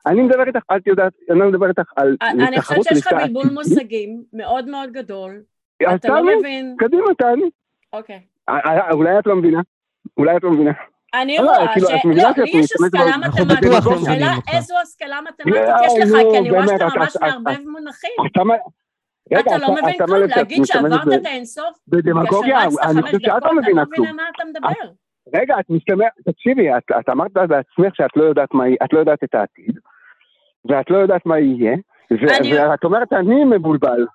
אני מדבר איתך, את יודעת, אני לא מדבר איתך על אני חושבת שיש לך בלבול. מושגים מאוד מאוד גדול. אז אתה לא מבין. קדימה, תעני. אוקיי. אה, אה, אולי את לא מבינה. אולי את לא מבינה. אני לא, רואה כאילו, ש... לא, לי יש השכלה מתמטית. לא השאלה. איזו השכלה מתמטית לא, יש לך, כי אני רואה שאתה אתה- ממש אתה- מערבב מונחים. אתה אתה לא מבין אתה כלום, להגיד שעברת את האינסוף, בדמגוגיה, אני חושב שאת לא לא מבינה כלום. מבינה מה אתה מדבר. רגע, את משתמשת, תקשיבי, את, את אמרת בעצמך שאת לא יודעת מה, את לא יודעת את העתיד, ואת לא יודעת מה יהיה, ו- אני- ואת אומרת, אני מבולבל.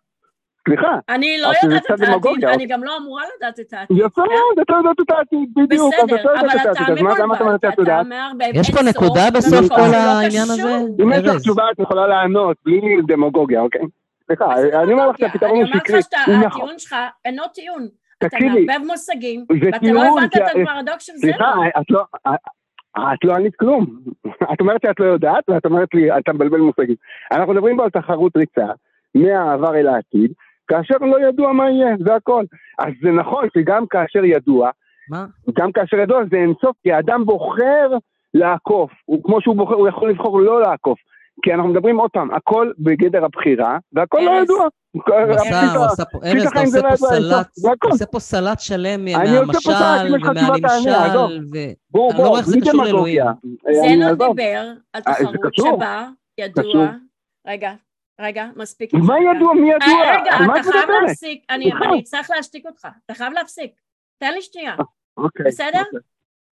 סליחה, אני לא יודעת את העתיד, אני גם לא אמורה לדעת את העתיד. יפה כן? מאוד, את לא יודעת את העתיד, בדיוק, בסדר, לא יודעת אבל את אתה מבולבל, אתה? מערבב יש פה נקודה בסוף במקום כל שלא העניין הזה? אם יש לך. תשובה, את יכולה לענות, בלי דמגוגיה, אוקיי? סליחה, אני אומר לך? שהפתרון אני הוא אומר שקרי. לך הוא נכון. שהטיעון שלך אינו טיעון. אתה תקשיבי, מערבב מושגים, זה ואתה לא הבנת את הפרדוקס של זה. סליחה, את לא... את לא ענית כלום. את אומרת שאת לא יודעת, ואת אומרת לי, אתה מבלבל מושגים. אנחנו מדברים פה על תחרות ריצה, מהעבר אל העתיד, כאשר לא ידוע מה יהיה, זה הכל. אז זה נכון שגם כאשר ידוע, מה? גם כאשר ידוע זה אינסוף, כי האדם בוחר לעקוף. הוא, כמו שהוא בוחר, הוא יכול לבחור לא לעקוף. כי אנחנו מדברים עוד פעם, הכל בגדר הבחירה, והכל לא. ידוע. ארז, אתה עושה לא פה סלט. אתה עושה פה סלט שלם מהמשל. ומהנמשל, ו... בוא, אני לא רואה איך זה קשור. לאלוהים. אני- זנו עזוב. דיבר על אה, תחרות. שבה ידוע. רגע, רגע, מספיק. מה רגע. ידוע? מי אה, ידוע? רגע, מה את אתה חייב? להפסיק, אני אצטרך להשתיק אותך, אתה חייב להפסיק. תן לי שנייה. אוקיי. בסדר?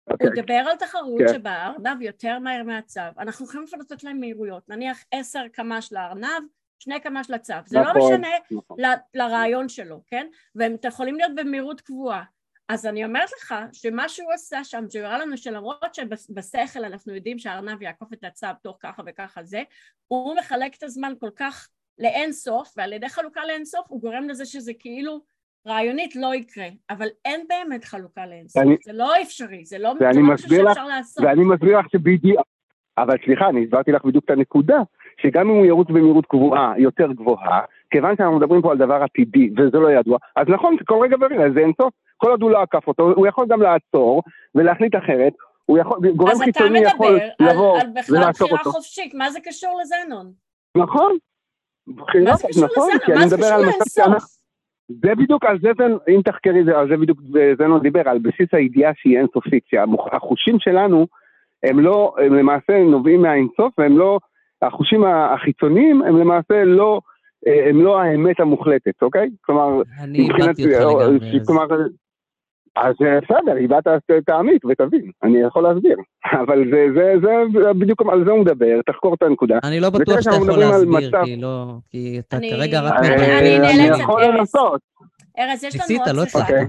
אוקיי. הוא דיבר על תחרות כן. שבה הארנב יותר מהר מהצב. אנחנו יכולים אפילו לתת להם מהירויות, נניח עשר קמ"ש לארנב, שני קמ"ש לצב. זה לא נכון, משנה נכון. לרעיון שלו, כן? והם יכולים להיות במהירות קבועה. אז אני אומרת לך שמה שהוא עשה שם, שהוא הראה לנו שלמרות שבשכל אנחנו יודעים שהארנב יעקוף את הצב תוך ככה וככה זה, הוא מחלק את הזמן כל כך לאין סוף, ועל ידי חלוקה לאין סוף הוא גורם לזה שזה כאילו רעיונית לא יקרה, אבל אין באמת חלוקה לאין סוף, ואני- זה לא אפשרי, זה לא, משהו שאפשר לעשות. ואני מסביר לך שבדיוק... אבל סליחה, אני הסברתי לך בדיוק את הנקודה, שגם אם הוא ירוץ במהירות קבועה יותר גבוהה, כיוון שאנחנו מדברים פה על דבר עתידי וזה לא ידוע, אז נכון, כל רגע ורגע זה אינסוף, כל עוד הוא לא עקף אותו, הוא יכול גם לעצור ולהחליט אחרת, הוא יכול, גורם אז אתה חיצוני יכול מדבר על, לבוא על בכלל ולעצור בחירה אותו. חופשית, מה זה קשור לזנון? נכון. בחירה, נכון? כי אני מדבר על מצב שאנחנו... זה בדיוק, על זה, זה- אם תחקרי זה, על זה בדיוק זנו דיבר, על בסיס הידיעה שהיא אינסופית, שהחושים שלנו הם לא, הם למעשה נובעים מהאינסוף, והם לא, החושים החיצוניים הם למעה לא, הם לא האמת המוחלטת, אוקיי? כלומר, אני איבדתי אותך לגמרי. אז- כלומר, אז אה, בסדר, איבדת את העמית ותבין, אני יכול להסביר, אבל זה, זה, זה, בדיוק על זה הוא מדבר, תחקור את הנקודה. אני לא בטוח שאתה יכול להסביר, מצב- כי לא... כי אתה אני- כרגע רק אני- מדבר. אני אה, נאלצת, אני יכול ארז. לנסות. ארז, יש לנו ניסית, עוד לא שיחה. הצלחת.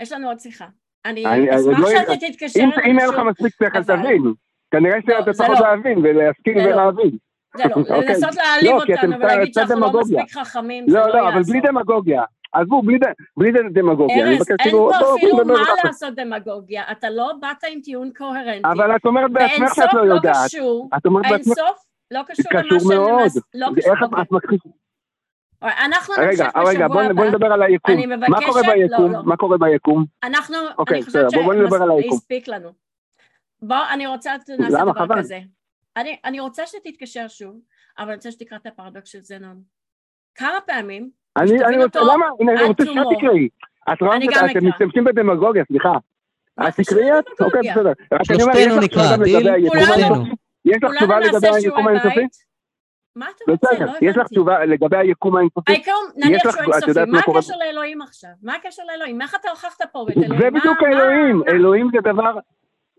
יש לנו עוד שיחה. אני אני- אני אשמח לא- שאתה תתקשר אם אליי אם אין לך. מספיק שכל, אבל- תבין. כנראה לא, שאתה זה צריך עוד לא. להבין זה לא. ולהבין. זה לא, אוקיי. לנסות להעליב לא, אותנו ולהגיד שאנחנו לא. מספיק חכמים, זה לא, לא לא, אבל יעזור. בלי דמגוגיה. עזבו, בלי בלי דמגוגיה. ארז, אין פה בואו, אפילו מה. לעשות דמגוגיה, אתה לא באת עם טיעון קוהרנטי. אבל את אומרת בעצמך שאת לא לא יודעת. האינסוף לא קשור למה קשור מאוד. שלמס... לא קשור, איך את אוקיי. את מכחישה? אנחנו רגע, נמשיך רגע, בשבוע בואי בואי הבא. נדבר על היקום. אני מה מבקשת- קורה לא, ביקום? לא. מה קורה ביקום? אנחנו, אוקיי, אני חושבת. שהספיק לנו. בוא, אני רוצה נעשה למה? דבר חבל. כזה. אני, אני רוצה שתתקשר שוב, אבל אני רוצה שתקרא את הפרדוקס של זנון. כמה פעמים, אני רוצה, למה? הנה, אני רוצה. שאת תקראי. את רואה שאת- גם אתם. משתמשים בדמגוגיה, סליחה. את תקראי את? אוקיי, בסדר. שלושתנו יש לך נקרא, תשובה דיל? לגבי היקום כולנו- האינסופי? יש לך תשובה לגבי היקום האינסופי? מה אתה רוצה? לא יש לך הבנתי. תשובה לגבי היקום האינסופי? נניח שהוא את אינסופי, יודעת מה הקשר לאלוהים עכשיו? מה הקשר לאלוהים? איך אתה הוכחת פה את אלוהים? זה בדיוק האלוהים? אלוהים זה דבר,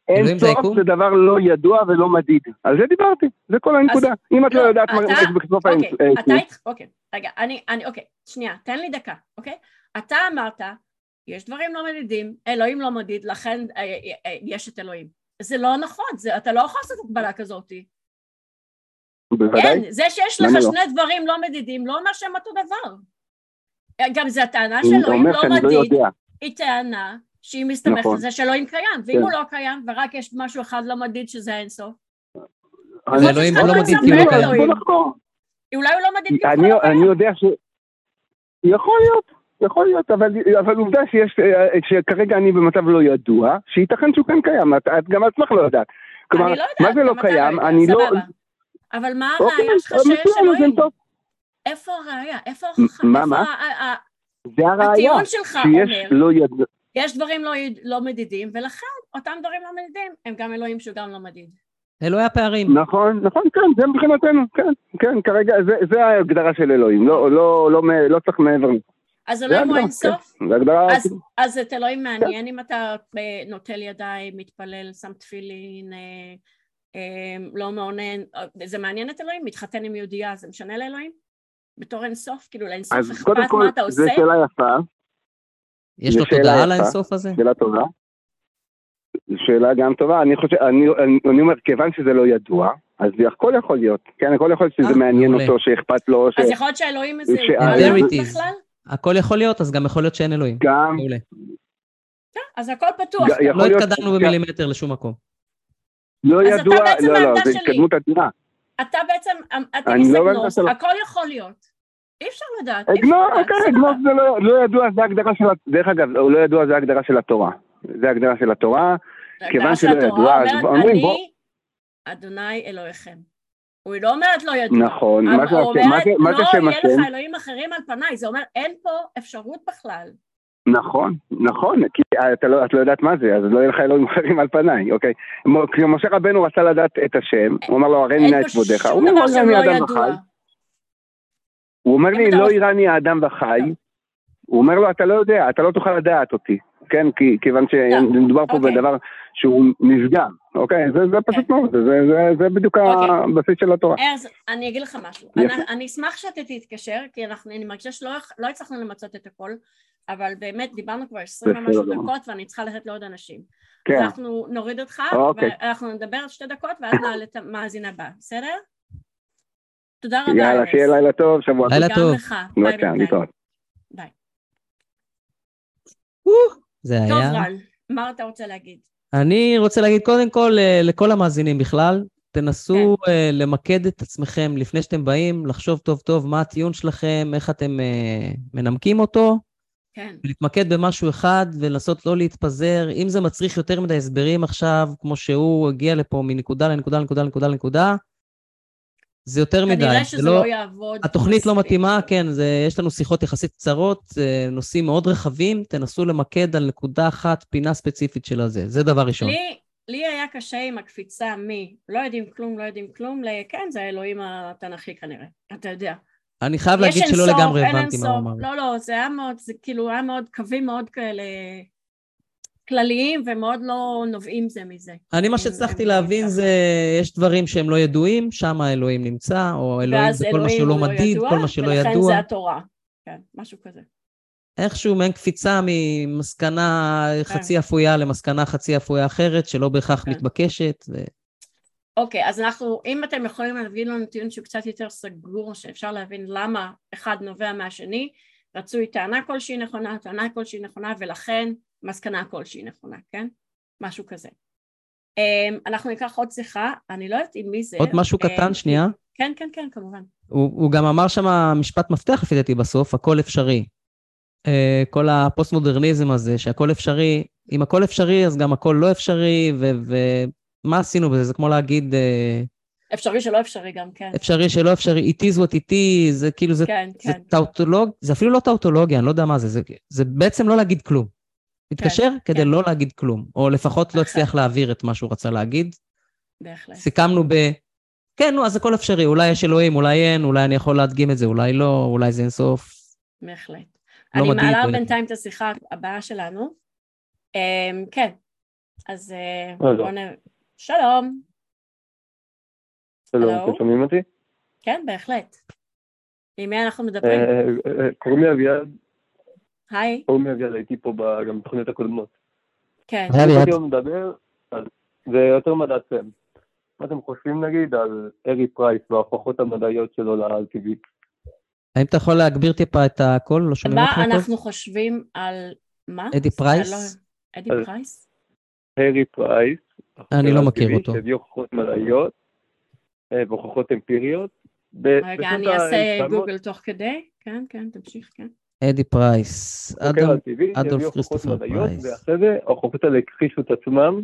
אין סוף? זה דבר לא ידוע ולא מדיד. על זה דיברתי, זה כל הנקודה. אם את לא לא, יודעת מה אתה- יש בסוף אוקיי, האינס- אתה, אה, אוקיי, רגע, אני, אני, אוקיי, שנייה, תן לי דקה, אוקיי? אתה אמרת, יש דברים לא מדידים, אלוהים לא מדיד, לכן אה, אה, אה, יש את אלוהים. זה לא נכון, זה, אתה לא יכול לעשות הקבלה כזאת. בוודאי. כן, זה שיש לך לא? שני דברים לא מדידים, לא אומר שהם אותו דבר. גם זו הטענה שאלוהים לא לא מדיד, יודע. היא טענה שהיא מסתמכת נכון. על זה שאלוהים קיים, ואם כן. הוא לא קיים, ורק יש משהו אחד לא מדיד שזה האינסוף, זה אלוהים לא מדיד כי הוא לא קיים. אולי הוא לא מדיד כי הוא אני, לא אני קיים. יודע ש... יכול להיות, יכול להיות, אבל, אבל עובדה שיש, אה, שכרגע אני במצב לא ידוע, שייתכן שהוא כן קיים, את, את גם עצמך לא יודעת. כלומר, אני לא יודעת, מה זה לא קיים? יודע, אני לא... סבבה. אבל מה אוקיי, הראייה שלך אז שיש אז אלוהים? איפה הראייה? איפה ההוכחה? מה, איפה מה? זה הראייה, הטיעון שלך שיש אומר, לא ידוע. יש דברים לא לא מדידים, ולכן אותם דברים לא מדידים הם גם אלוהים שהוא גם לא מדיד. אלוהי הפערים. נכון, נכון, כן, זה מבחינתנו, כן, כן, כרגע זה, זה ההגדרה של אלוהים, לא, לא, לא, מ- לא צריך מעבר. לזה. אז אלוהים הוא אינסוף? כן, זה הגדרה, אז, אז את אלוהים מעניין אם אתה אה, נוטל ידיים, מתפלל, שם תפילין, אה, אה, לא מעונן, אה, זה מעניין את אלוהים? מתחתן עם יהודייה, זה משנה לאלוהים? בתור אינסוף? כאילו לאינסוף אז קודם אכפת כל, מה אתה זו עושה? שאלה יפה, יש לו תודעה. לאינסוף הזה? שאלה טובה. שאלה גם טובה, אני חושב, אני, אני, אני אומר, כיוון שזה לא ידוע, אז הכל יכול להיות, כן, הכל יכול להיות שזה אה, מעניין מעולה. אותו, שאכפת לו, אז יכול להיות שהאלוהים הזה הוא ש- לא. בכלל? הכל יכול להיות, אז גם יכול להיות שאין אלוהים. מעולה. כן, אז הכל פתוח. גם. לא להיות- התקדמנו במילימטר לשום מקום. לא אז אתה ידוע, בעצם לא, לא, זה. התקדמות אדירה. אתה בעצם, אתה אני לא מסגנוס, בעמדה הכל יכול להיות. אי אפשר לדעת. אגנוז, זה לא- לא ידוע, זה הגדרה של, דרך אגב, לא ידוע זה הגדרה של התורה. זה הגדרה של התורה, כיוון שלא ידוע, אז אומרים, בוא- אדוני אלוהיכם. הוא לא אומרת לא ידוע. נכון, מה זה הוא השם- מה זה- מה זה שם לא יהיה השם? לך אלוהים אחרים על פניי. זה אומר, אין פה אפשרות בכלל. נכון, נכון, כי אתה לא, את לא יודעת מה זה, אז לא יהיה לך אלוהים אחרים על פניי, אוקיי? כשמשה רבנו רצה לדעת את השם, הוא אמר לו, הריני נא אין את פה כבודיך, הוא שום אומר דבר לא אדם ידוע. הוא אומר לי, לא רוצה- יראני האדם וחי, הוא אומר לו, אתה לא יודע, אתה לא תוכל לדעת אותי, כן? כי, כיוון שמדובר פה אוקיי. בדבר שהוא נפגם, אוקיי? זה, זה פשוט מאוד, זה, זה, זה בדיוק אוקיי. הבסיס של התורה. אז אני אגיד לך משהו. אני, אני אשמח שאתה תתקשר, כי אנחנו, אני מרגישה שלא לא הצלחנו למצות את הכל, אבל באמת דיברנו כבר עשרים בסדר ומשהו גמור. דקות ואני צריכה לתת לעוד אנשים. כן, אז אנחנו נוריד אותך, אוקיי. ואנחנו נדבר על שתי דקות ואז נעלה את המאזין הבא, בסדר? תודה רבה. יאללה. שיהיה לילה טוב, שבוע טוב. לילה גם טוב. לך. ביי בבקשה, ביי. ביי. זה טוב היה... רן, מה אתה רוצה להגיד? אני רוצה להגיד קודם כל אה, לכל המאזינים בכלל, תנסו אה, למקד את עצמכם לפני שאתם באים, לחשוב טוב טוב מה הטיעון שלכם, איך אתם אה, מנמקים אותו, כן, להתמקד במשהו אחד ולנסות לא להתפזר. אם זה מצריך יותר מדי הסברים עכשיו, כמו שהוא הגיע לפה מנקודה לנקודה לנקודה לנקודה לנקודה, זה יותר מדי. כנראה זה שזה לא יעבוד. התוכנית לא. מתאימה, כן, זה, יש לנו שיחות יחסית קצרות, אה, נושאים מאוד רחבים, תנסו למקד על נקודה אחת, פינה ספציפית של הזה. זה דבר ראשון. לי, לי היה קשה עם הקפיצה מ- לא יודעים כלום, לא יודעים כלום, ל- כן, זה האלוהים התנ"כי כנראה, אתה יודע. אני חייב להגיד שלא אינסוף, לגמרי הבנתי מה הוא. אמר. לא, לא, זה היה מאוד, זה כאילו היה מאוד, קווים מאוד כאלה כלליים ומאוד לא נובעים זה מזה. אני, מה שהצלחתי להבין. זה, יש דברים שהם לא ידועים, שם האלוהים נמצא, או אלוהים זה כל מה שהוא לא מדיד, כל מה שלא ולכן ידוע. זה התורה. כן, משהו כזה. איכשהו מעין קפיצה ממסקנה חצי אפויה למסקנה חצי אפויה אחרת, שלא בהכרח כן. מתבקשת. אוקיי, אז אנחנו, אם אתם יכולים להביא לנו טיעון שהוא קצת יותר סגור, שאפשר להבין למה אחד נובע מהשני, רצוי טענה כלשהי נכונה, טענה כלשהי נכונה, ולכן מסקנה כלשהי נכונה, כן? משהו כזה. אמ, אנחנו ניקח עוד שיחה, אני לא יודעת עם מי זה. עוד משהו אמ, קטן, שנייה. כן, כן, כן, כמובן. הוא, הוא גם אמר שם משפט מפתח לפי דעתי בסוף, הכל אפשרי. Uh, כל הפוסט-מודרניזם הזה, שהכל אפשרי, אם הכל אפשרי אז גם הכל לא אפשרי, ומה עשינו בזה? זה כמו להגיד uh, אפשרי שלא אפשרי גם, כן. אפשרי שלא אפשרי, it is what it is, זה כאילו, זה, כן, זה כן. טאוטולוג, זה אפילו לא טאוטולוגיה, אני לא יודע מה זה, זה, זה בעצם לא להגיד כלום. להתקשר כדי כן. לא להגיד כלום, או לפחות לא. הצליח להעביר את מה שהוא רצה להגיד. בהחלט. סיכמנו ב... כן, נו, אז הכל אפשרי, אולי יש אלוהים, אולי אין, אולי אני יכול להדגים את זה, אולי לא, אולי זה אינסוף. בהחלט. לא אני מעלה לא בינתיים את השיחה הבאה שלנו. אמ, כן, אז אה. בואו נ... שלום. שלום? אתם שומעים אותי? כן, בהחלט. עם מי אנחנו מדברים? אה, אה, קוראים לי אביעד, היי, קוראים לי אביעד, הייתי פה גם בתוכניות הקודמות. כן. היי, אביעד. אני היום מדבר, זה יותר מדעתכם. מה אתם חושבים נגיד על ארי פרייס וההוכחות המדעיות שלו טבעי? האם אתה יכול להגביר טיפה את הקול? לא שומעים מה אותך טוב? אנחנו חושבים על... מה? אדי סליחה, פרייס? לא- אדי פרייס? הרי פרייס, אני לא מכיר אותו. שהביא הוכחות מדעיות והוכחות אמפיריות. רגע, אני אעשה גוגל תוך כדי, כן, כן, תמשיך, כן. אדי פרייס, אדולף כריסטופר פרייס. ואחרי זה ההוכחות האלה הכחישו את עצמם,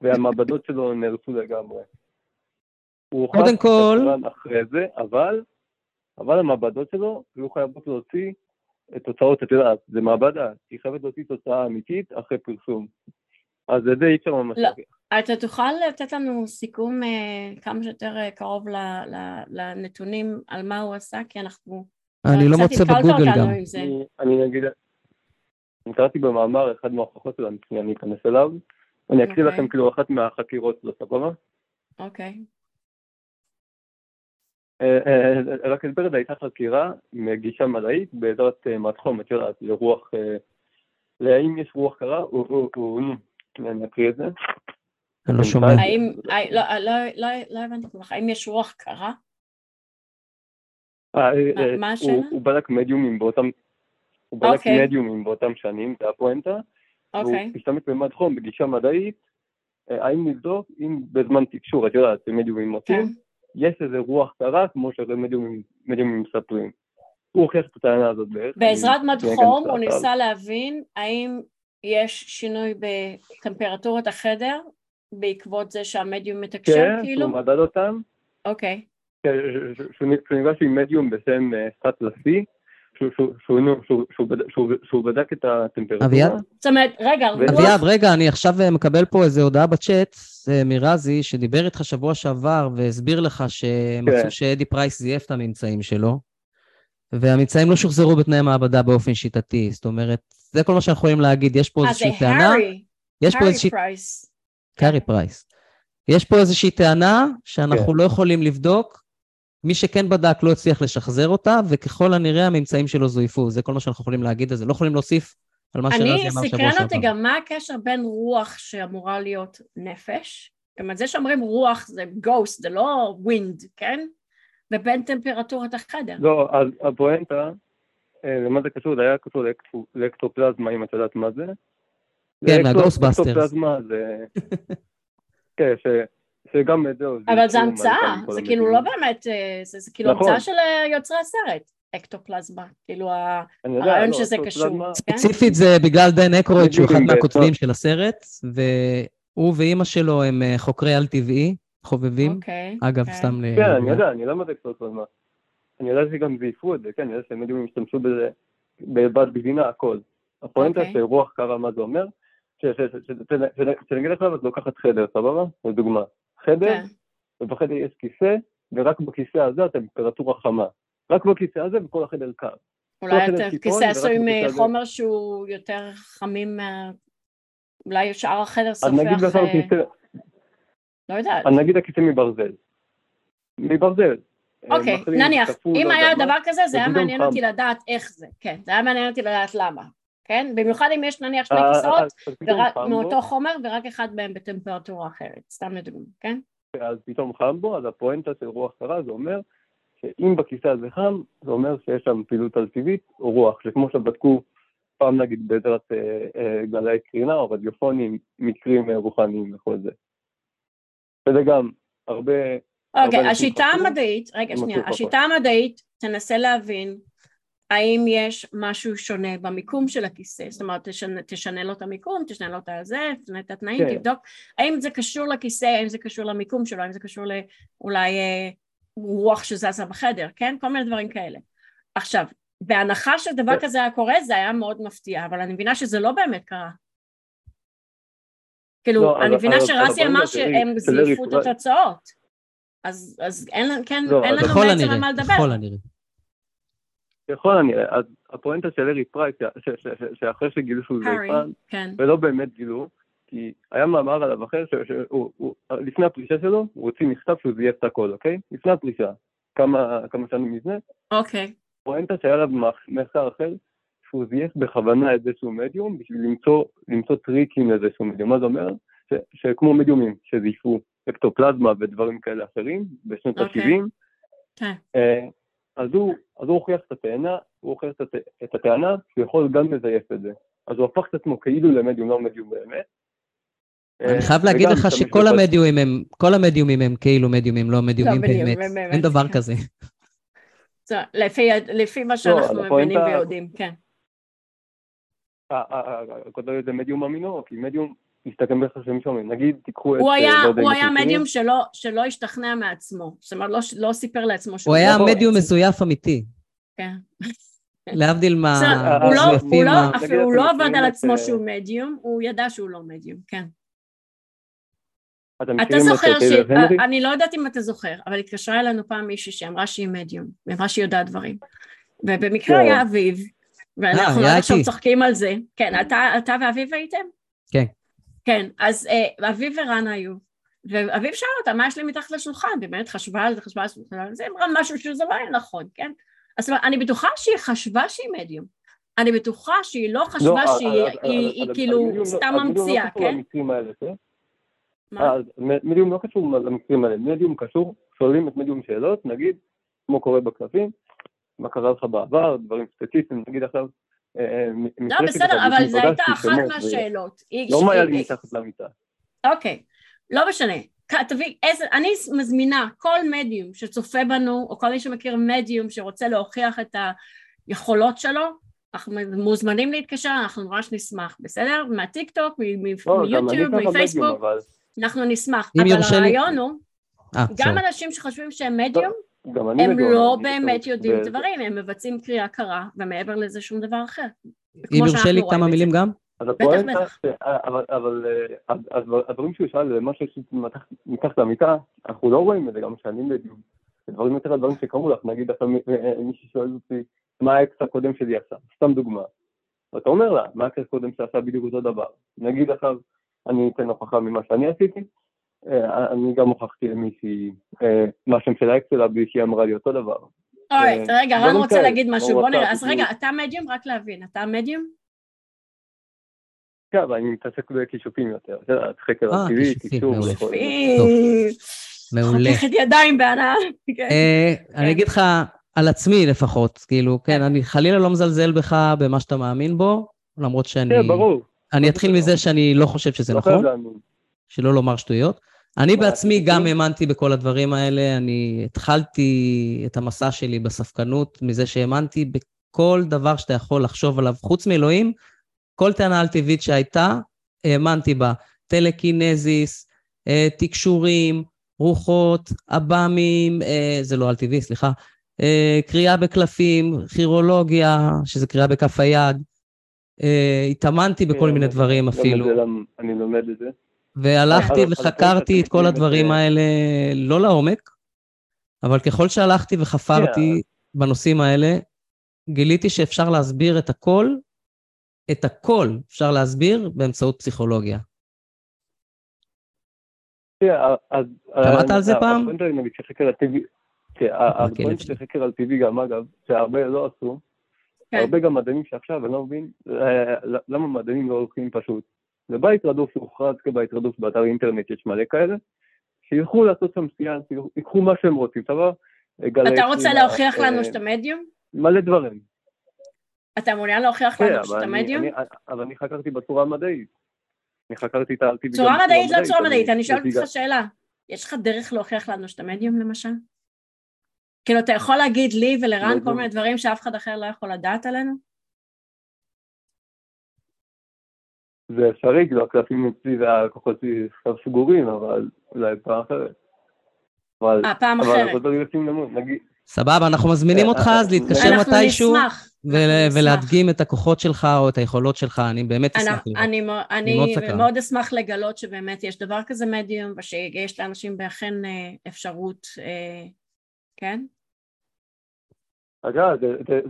והמעבדות שלו נהרסו לגמרי. קודם כל... אחרי זה, אבל, אבל המעבדות שלו היו חייבות להוציא את תוצאות, את יודעת, זה מעבדה, היא חייבת להוציא תוצאה אמיתית אחרי פרסום. אז זה אי אפשר ממש לא, אתה תוכל לתת לנו סיכום אה, כמה שיותר אה, קרוב ל, ל, לנתונים על מה הוא עשה, כי אנחנו... אני לא מוצא בגוגל גם. אני, אגיד, אני קראתי במאמר אחד מההוכחות שלו, אני אכנס אליו, אני אקריא לכם כאילו אחת מהחקירות שלו, סבבה? אוקיי. אה, אה, רק אסבר את זה, הייתה חקירה מגישה מדעית בעזרת אה, מתחום, את יודעת, לרוח, להאם יש רוח קרה, אני אקריא את זה. אני לא שומע. לא, לא, לא הבנתי כל כך, האם יש רוח קרה? מה השאלה? הוא בדק מדיומים באותם, הוא בדק אוקיי. מדיומים באותם שנים, זה הפואנטה. אוקיי. הוא השתמש במד חום בגישה מדעית, האם נבדוק אם בזמן תקשור, את יודעת, מדיומים מוצאים, כן. יש איזה רוח קרה, כמו שמדיומים מספרים. הוא הוכיח את הטענה הזאת בערך. בעזרת מד חום הוא ניסה להבין האם יש שינוי בטמפרטורת החדר בעקבות זה שהמדיום מתקשר, כן, כאילו? כן, הוא מדד אותם. אוקיי. שהוא נפגש עם מדיום בשם סטלה סי, שהוא בדק את הטמפרטורה. אביעד? זאת אומרת, רגע. אביעד, רגע, אני עכשיו מקבל פה איזו הודעה בצ'אט מרזי, שדיבר איתך שבוע שעבר והסביר לך שמצאו כן. שאדי פרייס זייף את הממצאים שלו, והממצאים לא שוחזרו בתנאי מעבדה באופן שיטתי. זאת אומרת, זה כל מה שאנחנו יכולים להגיד. יש פה איזושהי טענה... אה, זה הארי. הארי פרייס. הארי פרייס. יש פה איזושהי טענה שאנחנו כן. לא יכולים לבדוק, מי שכן בדק לא הצליח לשחזר אותה, וככל הנראה הממצאים שלו זויפו. זה כל מה שאנחנו יכולים להגיד על זה. לא יכולים להוסיף על מה שרזי אמר שבוע שעבר. אני, סקרן אותי גם מה הקשר בין רוח שאמורה להיות נפש, גם על זה שאומרים רוח זה ghost, זה לא wind, כן? ובין טמפרטורת החדר. לא, אז הפואנטה, אה, למה זה קשור? זה היה קשור לאקטופלזמה, אם את יודעת מה זה. כן, מהגוסטבאסטרס. אקטופלזמה זה... כן, שגם את זה... אבל זה המצאה, זה כאילו לא באמת, אה, זה כאילו. המצאה של אה, יוצרי הסרט, אקטופלזמה, כאילו הרעיון לא, שזה קשור. כן? ספציפית זה בגלל דן אקרויד שהוא אחד מהכותבים של הסרט, והוא ואימא שלו הם אה, חוקרי על-טבעי, חובבים. אוקיי. אגב, כן. סתם ל... כן, אני יודע, אני לא יודע אקטופלזמה. אני יודע שגם זייפו את זה, כן, אני יודע שהם יודעים השתמשו בזה בבת גבינה, הכל. הפואנטה אוקיי. שרוח קרה מה זה אומר, שנגיד עכשיו את לוקחת חדר, סבבה? לדוגמה. חדר, כן. ובחדר יש כיסא, ורק בכיסא הזה הטמפרטורה חמה. רק בכיסא הזה וכל החדר קר. אולי הכיסא עשוי מחומר שהוא יותר חמים מה... אולי שאר החדר סופח... נגיד אה, כיסא... לא יודעת. נגיד הכיסא מברזל. מברזל. אוקיי, נניח, אם היה דבר כזה, זה היה מעניין אותי לדעת איך זה, כן, זה היה מעניין אותי לדעת למה, כן? במיוחד אם יש נניח שני אה, כיסאות מאותו חומר ורק אחד מהם בטמפרטורה אחרת, סתם לדוגמה, כן? אז פתאום חם בו, אז הפואנטה של רוח קרה זה אומר שאם בכיסא הזה חם, זה אומר שיש שם פעילות על טבעית או רוח, שכמו שבדקו פעם נגיד בעזרת אה, אה, גלי קרינה או רדיופונים, מקרים אה, רוחניים וכל זה. וזה גם הרבה... אוקיי, okay, השיטה המדעית, רגע שנייה, השיטה המדעית תנסה להבין האם יש משהו שונה במיקום של הכיסא, זאת אומרת תשנה, תשנה לו את המיקום, תשנה לו את הזה, תשנה את התנאים, כן. תבדוק האם זה קשור לכיסא, האם זה קשור למיקום שלו, האם זה קשור לאולי אה, רוח שזזה בחדר, כן? כל מיני דברים כאלה. עכשיו, בהנחה שדבר כן. כזה היה קורה זה היה מאוד מפתיע, אבל אני מבינה שזה לא באמת קרה. כאילו, לא, אני מבינה שרסי אמר שהם זייפו את התוצאות. אז, אז אין, כן, לא, אין לנו בעצם על מה לדבר. ככל הנראה. אז הפואנטה של ארי פרייס, שאחרי שגילו שהוא זייפן, כן. ולא באמת גילו, כי היה מאמר עליו אחר, לפני הפרישה שלו, הוא הוציא מכתב שהוא זייף את הכל, אוקיי? לפני הפרישה, כמה, שנים לפני. אוקיי. פואנטה שהיה עליו מחקר אחר, שהוא זייף בכוונה איזשהו מדיום, בשביל למצוא, טריקים לאיזשהו מדיום. מה זה אומר? שכמו מדיומים שזייפו אקטופלזמה ודברים כאלה אחרים, בשנות ה-70. כן. אה, אז הוא, אז הוא הוכיח את הטענה, הוא הוכיח את, את הטענה שהוא יכול גם לזייף את זה. אז הוא הפך את עצמו כאילו למדיום, לא מדיום באמת. אני חייב להגיד לך שכל המדיומים הם, כל המדיומים הם כאילו מדיומים, לא מדיומים לא, באמת. אין דבר כזה. לפי מה שאנחנו לא, מבינים ויודעים, כן. הכותרת זה מדיום אמינו, כי מדיום מסתכם ביחסים שומעים. נגיד, תיקחו את... הוא היה, הוא היה מדיום שלא, שלא השתכנע מעצמו. זאת אומרת, לא, לא סיפר לעצמו שהוא... הוא היה מדיום מזויף אמיתי. כן. להבדיל מה... הוא לא עבד על עצמו שהוא מדיום, הוא ידע שהוא לא מדיום, כן. אתה זוכר ש... אני לא יודעת אם אתה זוכר, אבל התקשרה אלינו פעם מישהי שאמרה שהיא מדיום, ואמרה שהיא יודעת דברים. ובמקרה. היה אביב, ואנחנו עכשיו צוחקים על זה. כן, אתה ואביב הייתם? כן. כן, אז אה, אביב ורן היו, ואביב שאל אותה, מה יש לי מתחת לשולחן? באמת חשבה על זה, חשבה על זה, אמרה משהו שזה לא היה נכון, כן? אז אני בטוחה שהיא חשבה שהיא מדיום. אני בטוחה שהיא לא חשבה לא, שהיא כאילו סתם ממציאה, כן? מה? מדיום לא קשור למקרים האלה, מדיום קשור, שואלים את מדיום שאלות, נגיד, כמו קורה בקלפים, מה קרה לך בעבר, דברים ספציפיים, נגיד עכשיו, אה, אה, לא, בסדר, אבל זו הייתה אחת מהשאלות. לא מה היה לי מתחת למיטה. אוקיי, לא משנה. תביא איזה, אני מזמינה כל מדיום שצופה בנו, או כל מי שמכיר מדיום שרוצה להוכיח את היכולות שלו, אנחנו מוזמנים להתקשר, אנחנו ממש נשמח, בסדר? מהטיק טוק, לא, מיוטיוב, מפייסבוק, אנחנו נשמח. אבל הרעיון הוא, אה, גם אנשים שחושבים שהם מדיום, הם לא באמת יודעים דברים, הם מבצעים קריאה קרה, ומעבר לזה שום דבר אחר. אם יורשה לי כמה מילים גם? אז הפואנטה, אבל הדברים שהוא שאל, מה שיש מתחת למיטה, אנחנו לא רואים את זה גם כשאני מדיום. דברים יותר הדברים שקרו לך, נגיד עכשיו מישהו שואל אותי, מה האקס הקודם שלי עשה? סתם דוגמה. ואתה אומר לה, מה האקס הקודם שעשה בדיוק אותו דבר? נגיד עכשיו, אני אתן הוכחה ממה שאני עשיתי, אה, אני גם הוכחתי למישהי אה, מה שם של האקס שלה שהיא אמרה לי אותו דבר. אוי, אה, רגע, רן רוצה להגיד משהו, בוא נראה, אז רגע, אתה מדיום? רק להבין, אתה מדיום? כן, אבל אני מתעסק בכישופים יותר, את יודעת, חקר הטבעי, קישור. מעולה. חותכת ידיים בהנאה. כן. אני אגיד לך, על עצמי לפחות, כאילו, כן, אני חלילה לא מזלזל בך במה שאתה מאמין בו, למרות שאני... כן, ברור. אני אתחיל מזה שאני לא חושב שזה לא נכון, שלא לומר שטויות. אני בעצמי גם האמנתי בכל הדברים האלה, אני התחלתי את המסע שלי בספקנות מזה שהאמנתי בכל דבר שאתה יכול לחשוב עליו, חוץ מאלוהים, כל טענה על טבעית שהייתה, האמנתי בה. טלקינזיס, אה, תקשורים, רוחות, אב"מים, אה, זה לא על טבעי, סליחה, אה, קריאה בקלפים, כירולוגיה, שזה קריאה בכף היד. התאמנתי בכל כן, מיני דברים אפילו. אני לומד את זה. והלכתי וחקרתי את כל הדברים האלה, לא לעומק, אבל ככל שהלכתי וחפרתי בנושאים האלה, גיליתי שאפשר להסביר את הכל, את הכל אפשר להסביר באמצעות פסיכולוגיה. שמעת על זה פעם? הפואנט של חקר על טבעי גם, אגב, שהרבה לא עשו, כן. הרבה גם מדענים שעכשיו, אני לא מבין, אה, למה מדענים לא הולכים פשוט ובית רדוף שהוכרז כבית רדוף באתר אינטרנט, יש מלא כאלה, שילכו לעשות שם סיאנס, ייקחו מה שהם רוצים, סבבה? אתה רוצה להוכיח לנו אה, שאתה מדיום? מלא דברים. אתה מעוניין להוכיח לנו כן, שאתה מדיום? אבל אני חקרתי בצורה המדעית. אני חקרתי את האלטיבי צורה מדעית לא צורה מדעית, אני שואלת אותך שאלה. יש לך דרך להוכיח לנו שאתה מדיום למשל? כאילו, אתה יכול להגיד לי ולרן לא, כל. מיני דברים שאף אחד אחר לא יכול לדעת עלינו? זה אפשרי, כאילו הקלפים אצלי והכוחות שלי עכשיו סגורים, אבל אולי פעם אחרת. אה, פעם אחרת. סבבה, אנחנו מזמינים אותך אז להתקשר מתישהו. ולהדגים את הכוחות שלך או את היכולות שלך, אני באמת אשמח לראות. אני מאוד אשמח לגלות שבאמת יש דבר כזה מדיום, ושיש לאנשים באכן אה, אפשרות, אה, כן? אגב,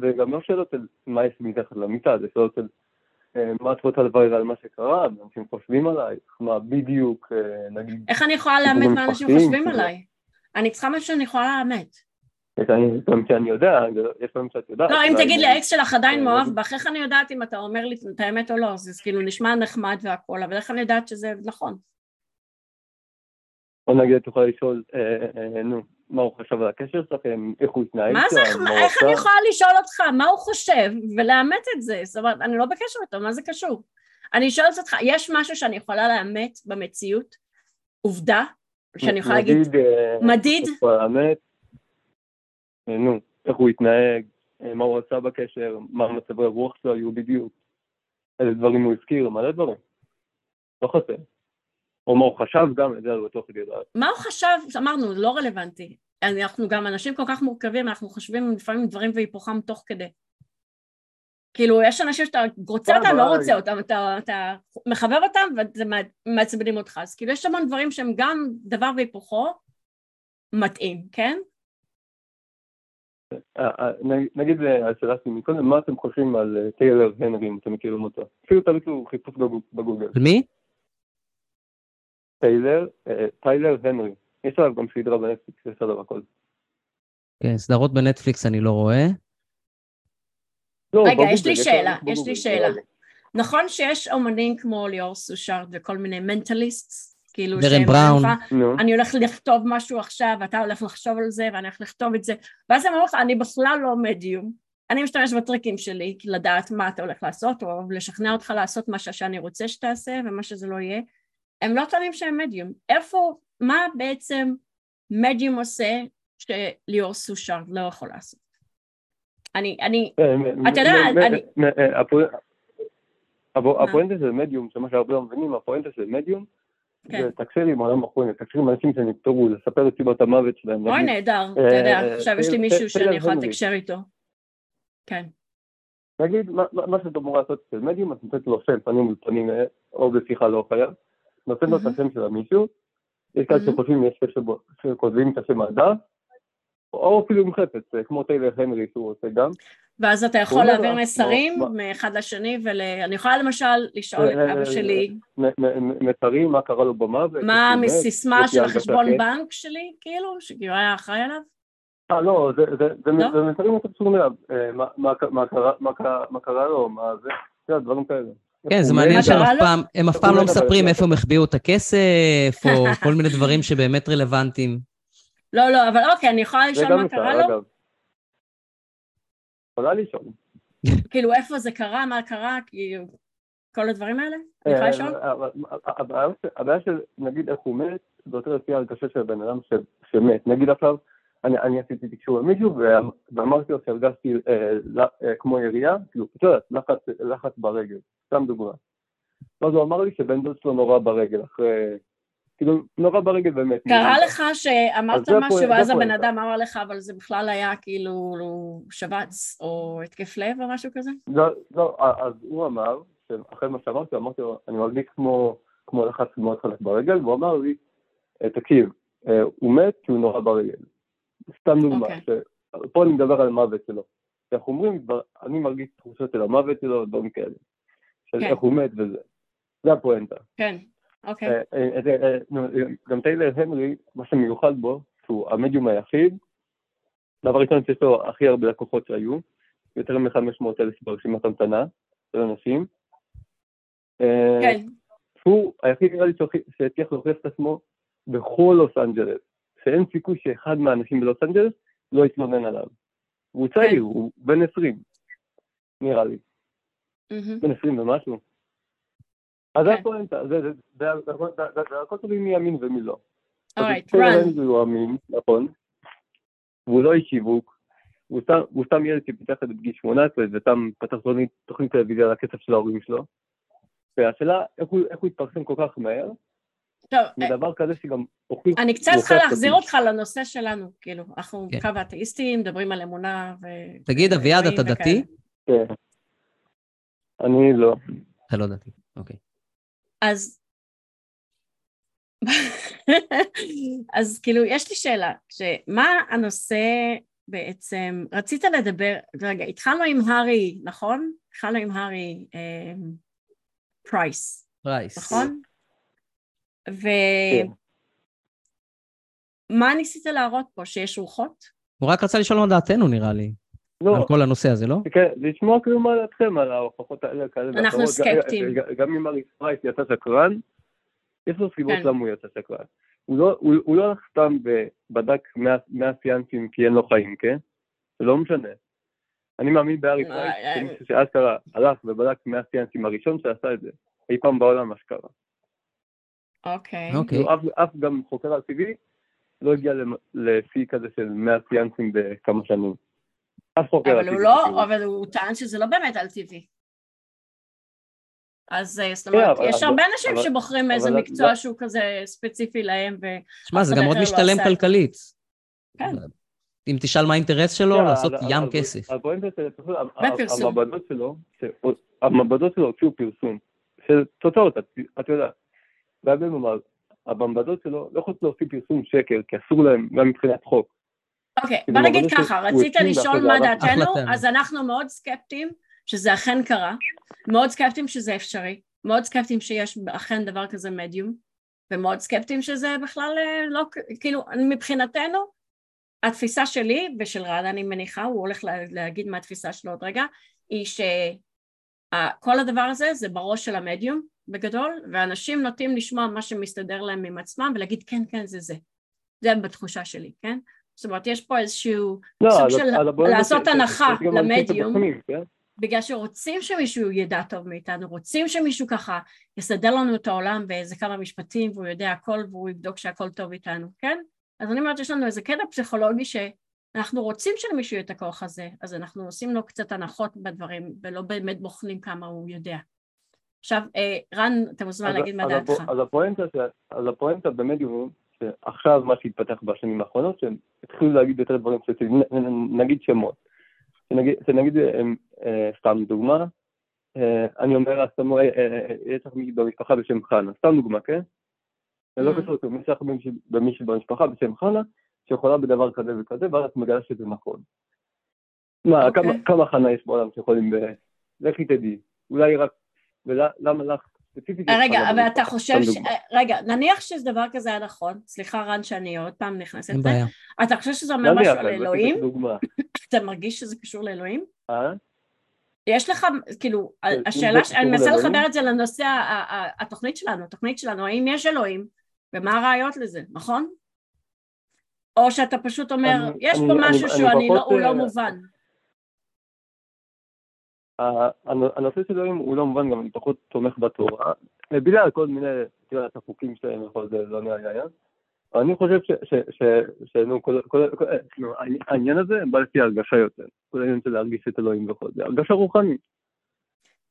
זה גם לא שאלות של מה יש מתחת למיטה, זה שאלות של אה, מה את רוצה לברר על מה שקרה, אנשים חושבים עלייך, מה בדיוק, אה, נגיד... איך אני יכולה לאמת מה אנשים חושבים עליי? אני צריכה משהו שאני יכולה לאמת. גם כי אני יודע, יש פעמים שאת יודעת. לא, אם תגיד לי, האקס שלך עדיין אה, מאוהב בך, איך אני יודעת אם אתה אומר לי את האמת או לא? זה כאילו נשמע נחמד והכול, אבל איך אני יודעת שזה נכון? בוא נגיד, את יכולה לשאול, נו, מה הוא חשב על הקשר שלכם, איך הוא התנהג מה זה, איך אני יכולה לשאול אותך מה הוא חושב ולאמת את זה? זאת אומרת, אני לא בקשר איתו, מה זה קשור? אני שואלת אותך, יש משהו שאני יכולה לאמת במציאות? עובדה? שאני יכולה להגיד, אה, מדיד? אה, נו, איך הוא התנהג, אה, מה הוא עשה בקשר, מה מצבי הרוח שלו היו בדיוק, איזה דברים הוא הזכיר, מלא דברים. לא חסר. או מה הוא חשב גם, את זה אני בטוח יודעת. מה הוא חשב, אמרנו, לא רלוונטי. אנחנו גם אנשים כל כך מורכבים, אנחנו חושבים לפעמים דברים והיפוכם תוך כדי. כאילו, יש אנשים שאתה רוצה אותם, לא רוצה אותם, אתה, אתה מחבב אותם וזה מעצבנים אותך. אז כאילו, יש המון דברים שהם גם דבר והיפוכו מתאים, כן? אה, אה, נגיד השאלה שלי מקודם, מה אתם חושבים על אה, טיילר הנרי, אם אתם מכירים אותו? אפילו תביאו חיפוש בגוגל. מי? טיילר, טיילר הנרי. יש עליו גם סדרה בנטפליקס, יש עליו הכל. כן, סדרות בנטפליקס אני לא רואה. לא, רגע, יש לי שאלה, יש לי שאלה. נכון שיש אומנים כמו ליאור סושארד וכל מיני mentalists, כאילו דרן בראון. אני הולך לכתוב משהו עכשיו, ואתה הולך לחשוב על זה, ואני הולך לכתוב את זה, ואז הם אומרים לך, אני בכלל לא מדיום, אני משתמש בטריקים שלי לדעת מה אתה הולך לעשות, או לשכנע אותך לעשות מה שאני רוצה שתעשה, ומה שזה לא יהיה. הם לא טוענים שהם מדיום. איפה, מה בעצם מדיום עושה שליאור סושארד לא יכול לעשות? אני, אני, אה, אתה יודע, אני... אה, הפואנטה של מדיום, שמה שהרבה לא מבינים, הפואנטה של מדיום, זה. לתקשר עם העולם החוני, לתקשר עם אנשים שנפטרו, לספר את סיבות המוות שלהם. אוי, נהדר, אתה יודע, אה, עכשיו יש לי מישהו שאני יכולה לתקשר איתו. כן. נגיד, מה שאת אמורה לעשות אצל מדיום, את נותנת לו שם פנים מול פנים, או בשיחה לא חייב, נותנת לו את השם של המישהו, יש כאלה שחושבים, יש כאלה שכותבים את השם מהדף, או אפילו עם חפץ, כמו טיילר הנרי שהוא עושה גם. ואז אתה יכול להעביר מסרים מאחד לשני, ואני יכולה למשל לשאול את אבא שלי... מסרים, מה קרה לו במוות. מה המסיסמה של החשבון בנק שלי, כאילו, שכאילו היה אחראי עליו? אה, לא, זה לא? מסרים יותר קשורים אליו, אה, מה קרה לו, מה זה, דברים כאלה. כן, זה מעניין שהם אף פעם לא מספרים איפה הם החביאו את הכסף, או כל מיני דברים שבאמת רלוונטיים. לא, לא, אבל אוקיי, אני יכולה לשאול מה קרה לו? יכולה לשאול. כאילו, איפה זה קרה, מה קרה, כאילו, כל הדברים האלה? אני יכולה לשאול? אה, הבעיה של, נגיד, איך הוא מת, זה יותר לפי הרגשה של הבן אדם שמת. נגיד עכשיו, אני עשיתי תקשור עם מישהו, ואמרתי לו שהרגשתי אה, אה, כמו ירייה, כאילו, את יודעת, לחץ ברגל, סתם דוגמה. ואז הוא אמר לי שבן דוד שלו נורא ברגל, אחרי כאילו, נורא ברגל באמת. קרה לך שאמרת משהו ואז הבן אדם אמר לך, אבל זה בכלל היה כאילו שבץ או התקף לב או משהו כזה? לא, לא, אז הוא אמר, אחרי מה שאמרתי, אמרתי לו, אני מרגיש כמו, כמו לחץ מאוד חלק ברגל, והוא אמר לי, אה, תקשיב, אה, הוא מת כי הוא נורא ברגל. סתם דוגמה, okay. אוקיי. פה אני מדבר על המוות שלו. אנחנו אומרים, אני מרגיש תחושות של המוות שלו, דברים כאלה. של כן. איך הוא מת וזה. זה הפואנטה. כן. אוקיי. אה, אה, אה, גם טיילר הנרי, מה שמיוחד בו, שהוא המדיום היחיד, דבר ראשון שיש לו הכי הרבה לקוחות שהיו, יותר מ-500 אלף ברשימת המתנה של אנשים. כן. הוא היחיד נראה לי שהצליח להוכיח את עצמו בכל לוס אנג'לס, שאין סיכוי שאחד מהאנשים בלוס אנג'לס לא יתלונן עליו. צעיר, כן. הוא בן 20, נראה לי. בן 20 ומשהו. אז זה הפואנטה, זה הכל תלוי מי אמין ומי לא. alright, רן. הוא אמין, נכון, והוא לא איש שיווק, הוא סתם ילד שפיתח את זה בגיל 18 וסתם פתח תוכנית טלוויזיה על הכסף של ההורים שלו. והשאלה איך הוא התפרסם כל כך מהר, טוב, מדבר כזה שגם הוכיח... אני קצת צריכה להחזיר אותך לנושא שלנו, כאילו, אנחנו כן. קו האתאיסטים, מדברים על אמונה ו... תגיד, אביעד, אתה דתי? כן. אני לא. אתה לא דתי, אוקיי. אז... אז כאילו, יש לי שאלה, שמה הנושא בעצם, רצית לדבר, רגע, התחלנו עם הארי, נכון? התחלנו עם הארי אה, פרייס. פרייס. נכון? ומה כן. ניסית להראות פה, שיש רוחות? הוא רק רצה לשאול מה דעתנו, נראה לי. לא. על כל הנושא הזה, לא? כן, לשמוע כאילו מה דעתכם על ההוכחות האלה כאלה. אנחנו סקפטיים. גם אם הארי פרייס יצא שקרן, יש לו סיבות כן. למה הוא יצא שקרן. הוא לא, הוא, הוא לא הלך סתם ובדק 100 סיאנסים כי אין לו חיים, כן? זה לא משנה. אני מאמין באריק פרייס, שמישהו שאשכרה הלך ובדק 100 סיאנסים הראשון שעשה את זה. אי פעם בעולם מה שקרה. אוקיי. אוקיי. כאילו, אף, אף גם חוקר על טבעי לא הגיע לשיא כזה של 100 סיאנסים בכמה שנים. אף חוקר על אבל טבעי. הוא לא. אבל הוא טען שזה לא באמת על טבעי. אז אה, זאת כן, אומרת, אבל- יש אבל- הרבה אנשים אבל- שבוחרים איזה אבל- מקצוע שהוא כזה ספציפי להם, ו... שמע, זה גם מאוד לא משתלם. כלכלית. כן. אם תשאל מה האינטרס שלו, כן, לעשות אבל- ים אבל- כסף. אבל. המעבדות שלו, המעבדות שלו הוציאו פרסום, של תוצאות, את- את יודעת. והרבה אמר, המעבדות שלו לא יכולות להוציא פרסום שקר, כי אסור להם, גם מבחינת חוק. אוקיי, כי בוא נגיד ככה, רצית לשאול מה דעתנו. אז אנחנו מאוד סקפטיים שזה אכן קרה, מאוד סקפטיים שזה אפשרי, מאוד סקפטיים שיש אכן דבר כזה מדיום, ומאוד סקפטיים שזה בכלל אה, לא, כאילו, מבחינתנו, התפיסה שלי ושל רן אני מניחה, הוא הולך לה- להגיד מה התפיסה שלו עוד רגע, היא שכל הדבר הזה זה בראש של המדיום בגדול, ואנשים נוטים לשמוע מה שמסתדר להם עם עצמם ולהגיד כן כן זה זה, זה בתחושה שלי, כן? זאת אומרת יש פה איזשהו לא, סוג של לעשות הנחה למדיום. כן? בגלל שרוצים שמישהו ידע טוב מאיתנו, רוצים שמישהו ככה יסדר לנו את העולם באיזה כמה משפטים והוא יודע הכל והוא יבדוק שהכל טוב איתנו, כן? אז אני אומרת יש לנו איזה קטע פסיכולוגי שאנחנו רוצים שלמישהו יהיה את הכוח הזה, אז אנחנו עושים לו קצת הנחות בדברים ולא באמת בוחנים כמה הוא יודע. עכשיו, אה, רן, אתה מוזמן אז- להגיד מה דעתך. אז הפואנטה, במדיום, שעכשיו מה שהתפתח בשנים האחרונות, שהם התחילו להגיד יותר דברים ספציפיים, נגיד שמות. שנגיד, אה, סתם דוגמה, אה, אני אומר, אה, יש לך מישהי במשפחה בשם חנה, סתם דוגמה, כן? זה לא Mm. קשור, כלום, יש לך במישהי במשפחה בשם חנה, שיכולה בדבר כזה וכזה, ואז את מגלה שזה נכון. מה, אוקיי. כמה- כמה חנה יש בעולם שיכולים ב... לכי תדעי, אולי רק, ולמה לך ספציפית? רגע, אבל? אתה חושב ש... רגע, נניח שזה דבר כזה היה נכון, סליחה רן שאני עוד פעם נכנסת אין בעיה. אתה חושב שזה אומר נניח, משהו על אלוהים? אתה מרגיש שזה קשור לאלוהים? אה? יש לך, כאילו, זה השאלה, אני מנסה? לחבר את זה לנושא התוכנית שלנו, התוכנית שלנו, האם יש אלוהים ומה הראיות לזה, נכון? או שאתה פשוט אומר, יש פה משהו שהוא לא- לא אה, מובן. הנושא של אלוהים הוא לא מובן, גם אני פחות תומך בתורה, בגלל כל מיני, את יודעת, החוקים שלהם וכל זה, לא נראה לי. אבל אני חושב שנו, אה, העניין הזה בא לפי הרגשה יותר. כל העניין של להרגיש את אלוהים וכל זה, הרגשה רוחנית.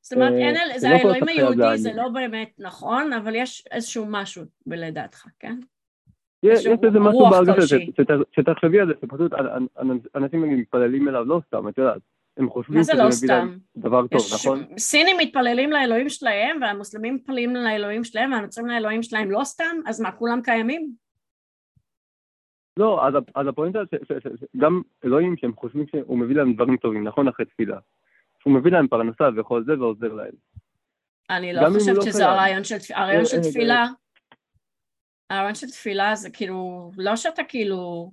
זאת אומרת, אה, אין, אל- זה לא האלוהים כך היהודי. זה לא באמת נכון, אבל יש איזשהו משהו בלדעתך, כן? יש איזה משהו בהרגשה, שתחשבי על זה, שפשוט אנ- אנ- אנ- אנשים מתפללים אליו לא סתם, את יודעת. הם חושבים שזה לא מביא להם? דבר טוב, יש- נכון? סינים מתפללים לאלוהים שלהם, והמוסלמים מתפללים לאלוהים שלהם, והנוצרים לאלוהים שלהם לא סתם, אז מה, כולם קיימים? לא, אז, אז הפואנטה, גם אלוהים שהם חושבים שהוא מביא להם דברים טובים, נכון אחרי תפילה. שהוא מביא להם פרנסה וכל זה ועוזר להם. אני לא חושבת לא שזה קיים. הרעיון של, הרעיון אה, של אה, תפילה, הרעיון של תפילה זה כאילו, לא שאתה כאילו,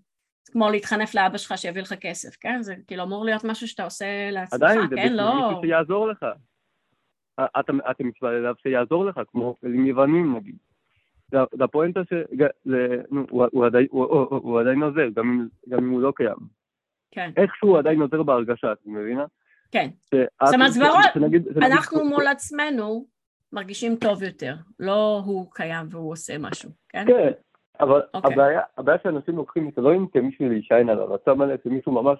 כמו להתחנף לאבא שלך שיביא לך כסף, כן? זה כאילו אמור להיות משהו שאתה עושה לעצמך, עדיין, זה כן? בשביל לא... מישהו שיעזור לך. אתה, אתה מתפלל אליו שיעזור לך, כמו אלים יוונים נגיד. זה- זה הפואנטה ש... זה- נו, הוא- הוא עדיין- הוא- הוא- הוא עדיין עוזר, גם אם- גם אם הוא לא קיים. כן, איכשהו הוא עדיין עוזר בהרגשה, את מבינה? כן. זאת אומרת, שנגיד- אנחנו מול עצמנו מרגישים טוב יותר, לא הוא קיים והוא עושה משהו, כן? כן, אבל אוקיי. הבעיה, הבעיה שאנשים לוקחים את אלוהים כמישהו להישען עליו, אתה מלא כמישהו ממש,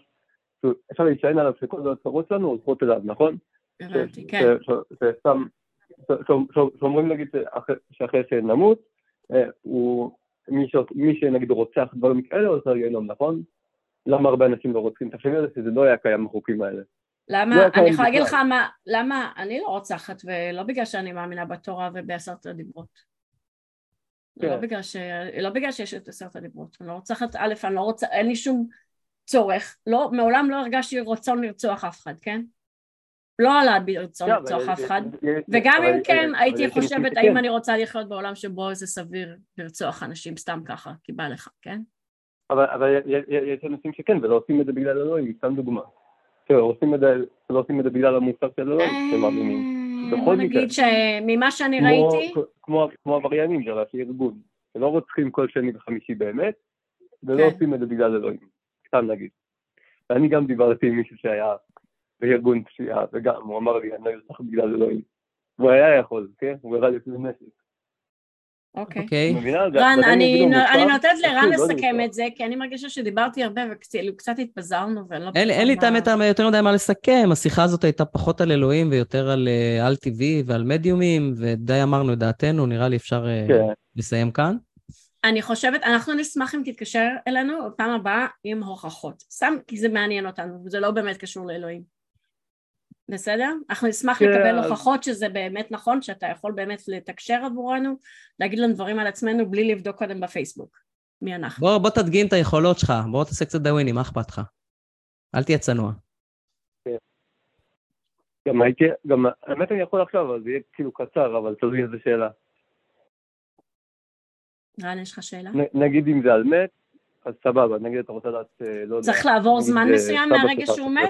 אפשר להישען עליו שכל הצרות שלנו הולכות אליו, נכון? הבנתי, כן. שסתם, שאומרים נגיד שאחרי- שנמות, אה, הוא, מי שנגיד רוצח דברים כאלה עושה גיהנום, נכון? למה הרבה אנשים לא רוצחים? תחשבי על זה שזה לא היה קיים בחוקים האלה. למה, לא אני יכולה להגיד. לך מה, למה אני לא רוצחת, ולא בגלל שאני מאמינה בתורה ובעשרת הדיברות. כן. לא בגלל, ש... לא בגלל שיש את עשרת הדיברות. אני לא רוצחת, א', אני לא רוצה, אין לי שום צורך, לא, מעולם לא הרגשתי רצון לרצוח אף אחד, כן? לא עלה בי רצון כן, לרצוח אבל- אף אחד, אבל- וגם אבל- אם כן, הייתי חושבת. האם אני רוצה לחיות בעולם שבו זה סביר לרצוח אנשים סתם ככה, כי בא לך, כן? אבל, יש, אנשים שכן, ולא עושים את זה בגלל אלוהים, סתם דוגמה. שעושים את זה, לא עושים את זה בגלל המוסר של אלוהים, שהם מאמינים. אה, בכל מקרה. נגיד שממה שאני כמו- ראיתי, כמו, כמו עבריינים, זה ראשי ארגון, שלא רוצחים כל שני וחמישי באמת, ולא כן. עושים את זה בגלל אלוהים, סתם נגיד. ואני גם דיברתי עם מישהו שהיה בארגון פשיעה, וגם הוא אמר לי, אני לא ארצח בגלל אלוהים. הוא היה יכול, כן? הוא ירד לפני נשק. אוקיי. אוקיי. רן, אני נותנת לרן לסכם את זה, כי אני מרגישה שדיברתי הרבה וקצת התפזרנו ואני לא... אין לי את האמת יותר מדי מה לסכם, השיחה הזאת הייתה פחות על אלוהים ויותר על על טבעי ועל מדיומים, ודי אמרנו את דעתנו, נראה לי אפשר כן. לסיים כאן. אני חושבת, אנחנו נשמח אם תתקשר אלינו בפעם הבאה עם הוכחות. סתם כי זה מעניין אותנו, וזה לא באמת קשור לאלוהים. בסדר? אנחנו נשמח כן. לקבל הוכחות שזה באמת נכון, שאתה יכול באמת לתקשר עבורנו, להגיד לנו דברים על עצמנו בלי לבדוק קודם בפייסבוק. מי אנחנו? בוא, בוא תדגים את היכולות שלך, בוא תעשה קצת דאווינים, מה אכפת לך? אל תהיה צנוע. כן. גם הייתי, גם, האמת אני יכול עכשיו, אז זה יהיה כאילו קצר, אבל תלוי איזה שאלה. רן, יש לך שאלה? נגיד אם זה על מת, אז סבבה, נגיד אתה רוצה לדעת, אה, לא יודע. צריך לעבור זמן מסוים מהרגע שהוא מת?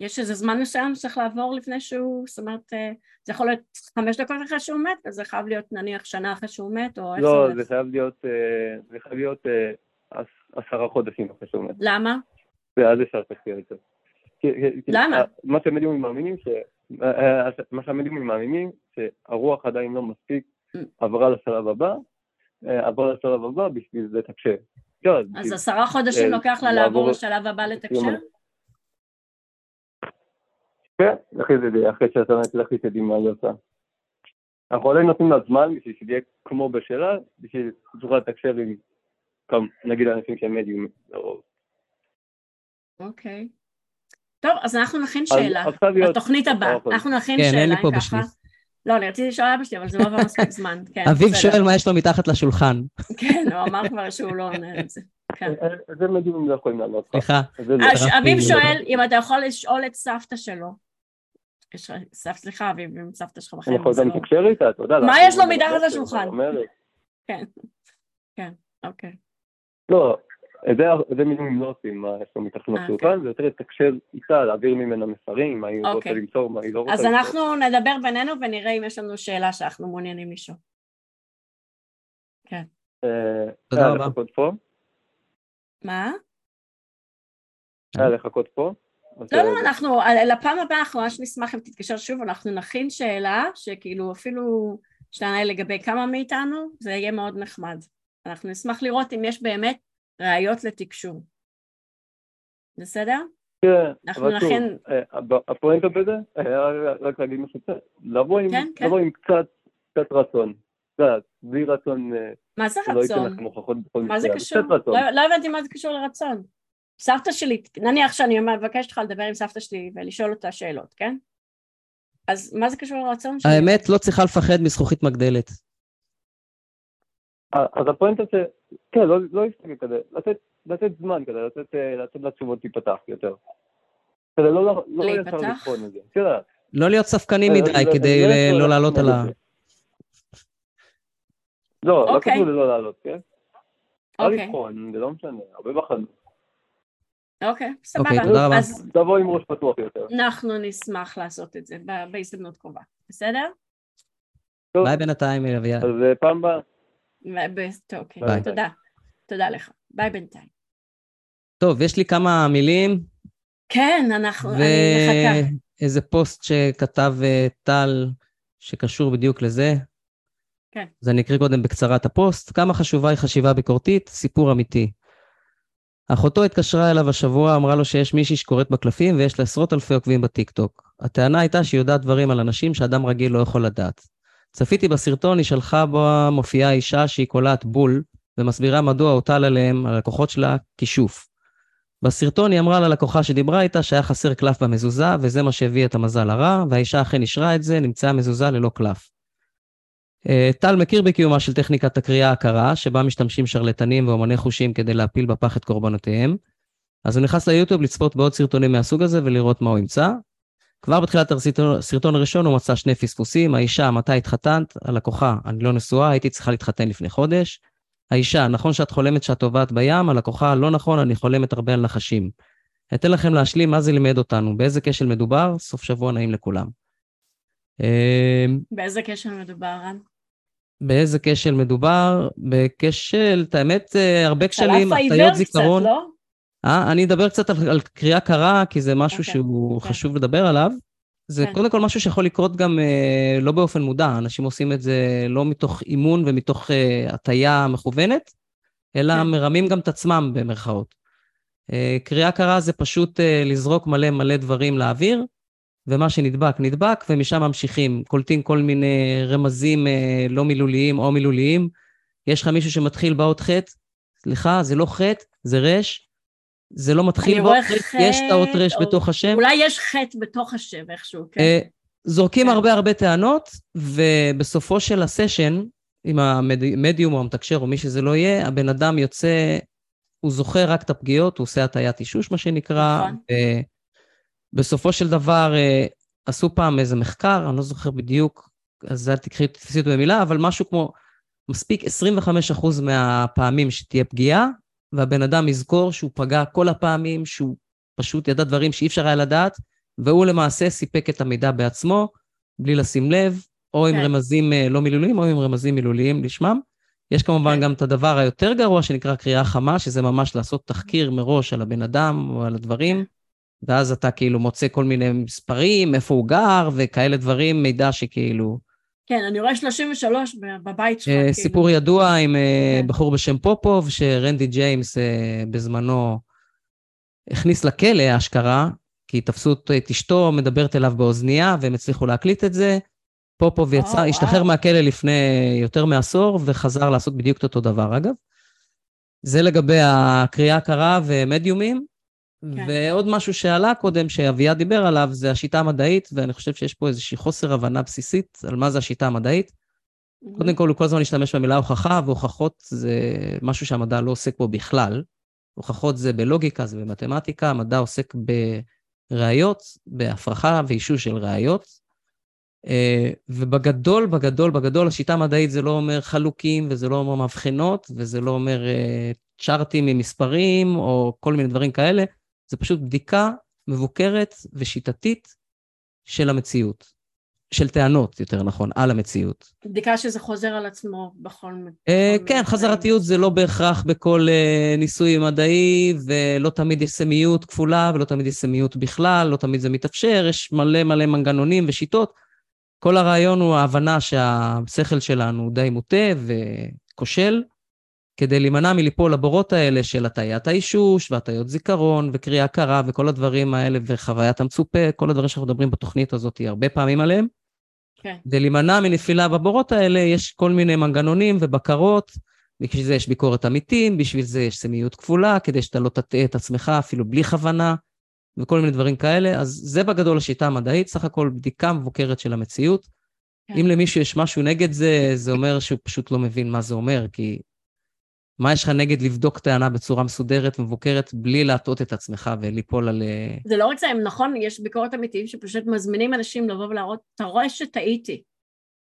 יש איזה זמן מסוים שצריך לעבור לפני שהוא, זאת אומרת, אה, זה יכול להיות חמש דקות אחרי שהוא מת, וזה חייב להיות נניח שנה אחרי שהוא מת, או לא, זה חייב להיות, אה, זה חייב להיות עשרה חודשים אחרי שהוא מת. למה? ואז אפשר את זה. למה? מה שהמדיומים מאמינים, מה שהמדיומים מאמינים, שהרוח עדיין לא מספיק mm. עברה לשלב הבא, אה, עברה לשלב הבא בשביל לתקשר. אז עשרה חודשים אה, לוקח לה לעבור לשלב הבא לתקשר? כן, אחרי זה, אחרי שאתה תלך להתקדים מה היא עושה. אנחנו עדיין נותנים לה זמן בשביל שזה יהיה כמו בשאלה, בשביל שתוכל לתקשר עם, נגיד, אנשים שהם מדיום. אוקיי. טוב, אז אנחנו נכין שאלה, בתוכנית הבאה, אנחנו נכין שאלה, כן, אין לי פה בשביל. לא, אני רציתי לשאול אבא שלי, אבל זה לא עבר מספיק זמן. כן, אביב שואל מה יש לו מתחת לשולחן. כן, הוא אמר כבר שהוא לא עונה את זה. כן. איזה מדיום לא יכולים לענות. סליחה. אביב שואל אם אתה יכול לשאול את סבתא שלו. סליחה, אביב, אם סבתא שלך בחיים. אני יכול גם לתקשר איתה, אתה יודע. מה יש לו מתחת לשולחן? כן, כן, אוקיי. לא, זה מילים לא עושים מה יש לו מתחת לשולחן, אה, כן. זה יותר לתקשר איתה, להעביר ממנה מסרים, מה היא רוצה אוקיי. למסור, מה היא לא רוצה. אז אנחנו נדבר בינינו ונראה אם יש לנו שאלה שאנחנו מעוניינים לשאול. כן. אה, תודה רבה. מה? היה לחכות פה? לא, לא, אנחנו, לפעם הבאה אנחנו ממש נשמח אם תתקשר שוב, אנחנו נכין שאלה שכאילו אפילו שתענה לגבי כמה מאיתנו, זה יהיה מאוד נחמד. אנחנו נשמח לראות אם יש באמת ראיות לתקשור. בסדר? כן, אבל שוב, אה, הפואנטה בזה, אה, רק להגיד משהו קצת, לבוא עם כן, כן. קצת רצון. בלי רצון... אה, מה זה רצון? מה זה קשור? לא, לא הבנתי מה זה קשור לרצון. סבתא שלי, נניח שאני מבקשת אותך לדבר עם סבתא שלי ולשאול אותה שאלות, כן? אז מה זה קשור לרצון שלי? האמת, לא צריכה לפחד מזכוכית מגדלת. אז הפואנטה ש... כן, לא, לא להסתכל כזה, לתת, לתת זמן כזה, לתת, אה, לתת לתשובות להיפתח יותר. כזה, לא, לא, לא לבחון את זה. תראה. לא להיות ספקני אה, מדי כדי לא לעלות על ה... לא, לא אוקיי. קשור ללא לעלות, כן? לא לבחון, זה לא משנה, הרבה בחנו. אוקיי, סבבה. אוקיי, תודה רבה. תבוא עם ראש פתוח יותר. אנחנו נשמח לעשות את זה בהזדמנות קרובה, בסדר? ביי בינתיים, אביעד. אז אה, פעם הבאה. אוקיי, ביי. תודה. תודה לך. ביי בינתיים. טוב, יש לי כמה מילים. כן, אנחנו, ו... אני מחכה. ואיזה פוסט שכתב אה, טל, שקשור בדיוק לזה. כן. אז אני אקריא קודם בקצרה את הפוסט. כמה חשובה היא חשיבה ביקורתית? סיפור אמיתי. אחותו התקשרה אליו השבוע, אמרה לו שיש מישהי שקוראת בקלפים ויש לה עשרות אלפי עוקבים בטיקטוק. הטענה הייתה שהיא יודעת דברים על אנשים שאדם רגיל לא יכול לדעת. צפיתי בסרטון, היא שלחה בו מופיעה אישה שהיא קולעת בול, ומסבירה מדוע הוטל עליהם, הלקוחות שלה, כישוף. בסרטון היא אמרה ללקוחה שדיברה איתה שהיה חסר קלף במזוזה, וזה מה שהביא את המזל הרע, והאישה אכן אישרה את זה, נמצאה מזוזה ללא קלף. אה, טל מכיר בקיומה של טכניקת הקריאה הקרה, שבה משתמשים שרלטנים ואומני חושים כדי להפיל בפח את קורבנותיהם. אז הוא נכנס ליוטיוב לצפות בעוד סרטונים מהסוג הזה ולראות מה הוא ימצא. כבר בתחילת הסרטון הראשון הוא מצא שני פספוסים, האישה, מתי התחתנת? הלקוחה, אני לא נשואה, הייתי צריכה להתחתן לפני חודש. האישה, נכון שאת חולמת שאת טובעת בים? הלקוחה, לא נכון, אני חולמת הרבה על נחשים. אתן לכם להשלים מה זה לימד אותנו, באיזה כשל מדובר, סוף שבוע נעים לכולם. אמ, באיזה כשל מדובר, רן? באיזה כשל מדובר? בכשל, את האמת, אה, הרבה כשלים, הטיות זיכרון. קצת, לא? אה, אני אדבר קצת על, על קריאה קרה, כי זה משהו okay, אוקיי, שהוא okay. אוקיי. חשוב לדבר עליו. זה כן. קודם כל משהו שיכול לקרות גם אה, לא באופן מודע, אנשים עושים את זה לא מתוך אימון ומתוך אה, הטיה מכוונת, אלא כן. מרמים גם את עצמם במרכאות. אה, קריאה קרה זה פשוט אה, לזרוק מלא מלא דברים לאוויר, ומה שנדבק, נדבק, ומשם ממשיכים. קולטים כל מיני רמזים אה, לא מילוליים או מילוליים. יש לך מישהו שמתחיל באות חטא, סליחה, זה לא חטא, זה רש. זה לא מתחיל באות חטא, יש את האות רש בתוך השם. אולי יש חטא בתוך השם איכשהו, כן. זורקים כן. הרבה הרבה טענות, ובסופו של הסשן, עם המדיום או המתקשר או מי שזה לא יהיה, הבן אדם יוצא, הוא זוכר רק את הפגיעות, הוא עושה הטיית אישוש, מה שנקרא. נכון. בסופו של דבר, אה, עשו פעם איזה מחקר, אני לא זוכר בדיוק, אז אל תקחי, תתפסי אותו במילה, אבל משהו כמו, מספיק 25% מהפעמים שתהיה פגיעה, והבן אדם יזכור שהוא פגע כל הפעמים, שהוא פשוט ידע דברים שאי אפשר היה לדעת, והוא למעשה סיפק את המידע בעצמו, בלי לשים לב, או עם כן. רמזים אה, לא מילוליים, או עם רמזים מילוליים לשמם. יש כמובן כן. גם את הדבר היותר גרוע שנקרא קריאה חמה, שזה ממש לעשות תחקיר מראש על הבן אדם או על הדברים, ואז אתה כאילו מוצא כל מיני מספרים, איפה הוא גר, וכאלה דברים, מידע שכאילו... כן, אני רואה 33 בבית שלך. כאילו. סיפור ידוע עם אה, כן. בחור בשם פופוב, שרנדי ג'יימס אה, בזמנו הכניס לכלא, אשכרה, כי תפסו את אשתו מדברת אליו באוזנייה, והם הצליחו להקליט את זה. פופוב יצא, oh, השתחרר wow. מהכלא לפני יותר מעשור, וחזר לעשות בדיוק את אותו דבר, אגב. זה לגבי הקריאה הקרה ומדיומים. כן. ועוד משהו שעלה קודם, שאביעד דיבר עליו, זה השיטה המדעית, ואני חושב שיש פה איזושהי חוסר הבנה בסיסית על מה זה השיטה המדעית. Mm-hmm. קודם כל, הוא כל הזמן השתמש במילה הוכחה, והוכחות זה משהו שהמדע לא עוסק בו בכלל. הוכחות זה בלוגיקה, זה במתמטיקה, המדע עוסק בראיות, בהפרחה ואישוש של ראיות. אה, ובגדול, בגדול, בגדול, השיטה המדעית זה לא אומר חלוקים, וזה לא אומר מבחנות, וזה לא אומר אה, צ'ארטים עם מספרים, או כל מיני דברים כאלה. זה פשוט בדיקה מבוקרת ושיטתית של המציאות. של טענות, יותר נכון, על המציאות. בדיקה שזה חוזר על עצמו בכל... אה, כן, חזרתיות זה לא בהכרח בכל אה, ניסוי מדעי, ולא תמיד יש סמיות כפולה, ולא תמיד יש סמיות בכלל, לא תמיד זה מתאפשר, יש מלא מלא מנגנונים ושיטות. כל הרעיון הוא ההבנה שהשכל שלנו די מוטה וכושל, כדי להימנע מליפול לבורות האלה של הטיית האישוש, והטיות זיכרון, וקריאה קרה, וכל הדברים האלה, וחוויית המצופה, כל הדברים שאנחנו מדברים בתוכנית הזאת הרבה פעמים עליהם. כן. כדי להימנע מנפילה בבורות האלה, יש כל מיני מנגנונים ובקרות, בשביל זה יש ביקורת עמיתים, בשביל זה יש סמיות כפולה, כדי שאתה לא תטעה את עצמך אפילו בלי כוונה, וכל מיני דברים כאלה. אז זה בגדול השיטה המדעית, סך הכל בדיקה מבוקרת של המציאות. כן. אם למישהו יש משהו נגד זה, זה אומר שהוא פשוט לא מבין מה זה אומר, כי מה יש לך נגד לבדוק טענה בצורה מסודרת ומבוקרת בלי להטעות את עצמך וליפול על... אה, זה לא רק זה, נכון, יש ביקורת אמיתיים שפשוט מזמינים אנשים לבוא ולהראות, אתה רואה שטעיתי,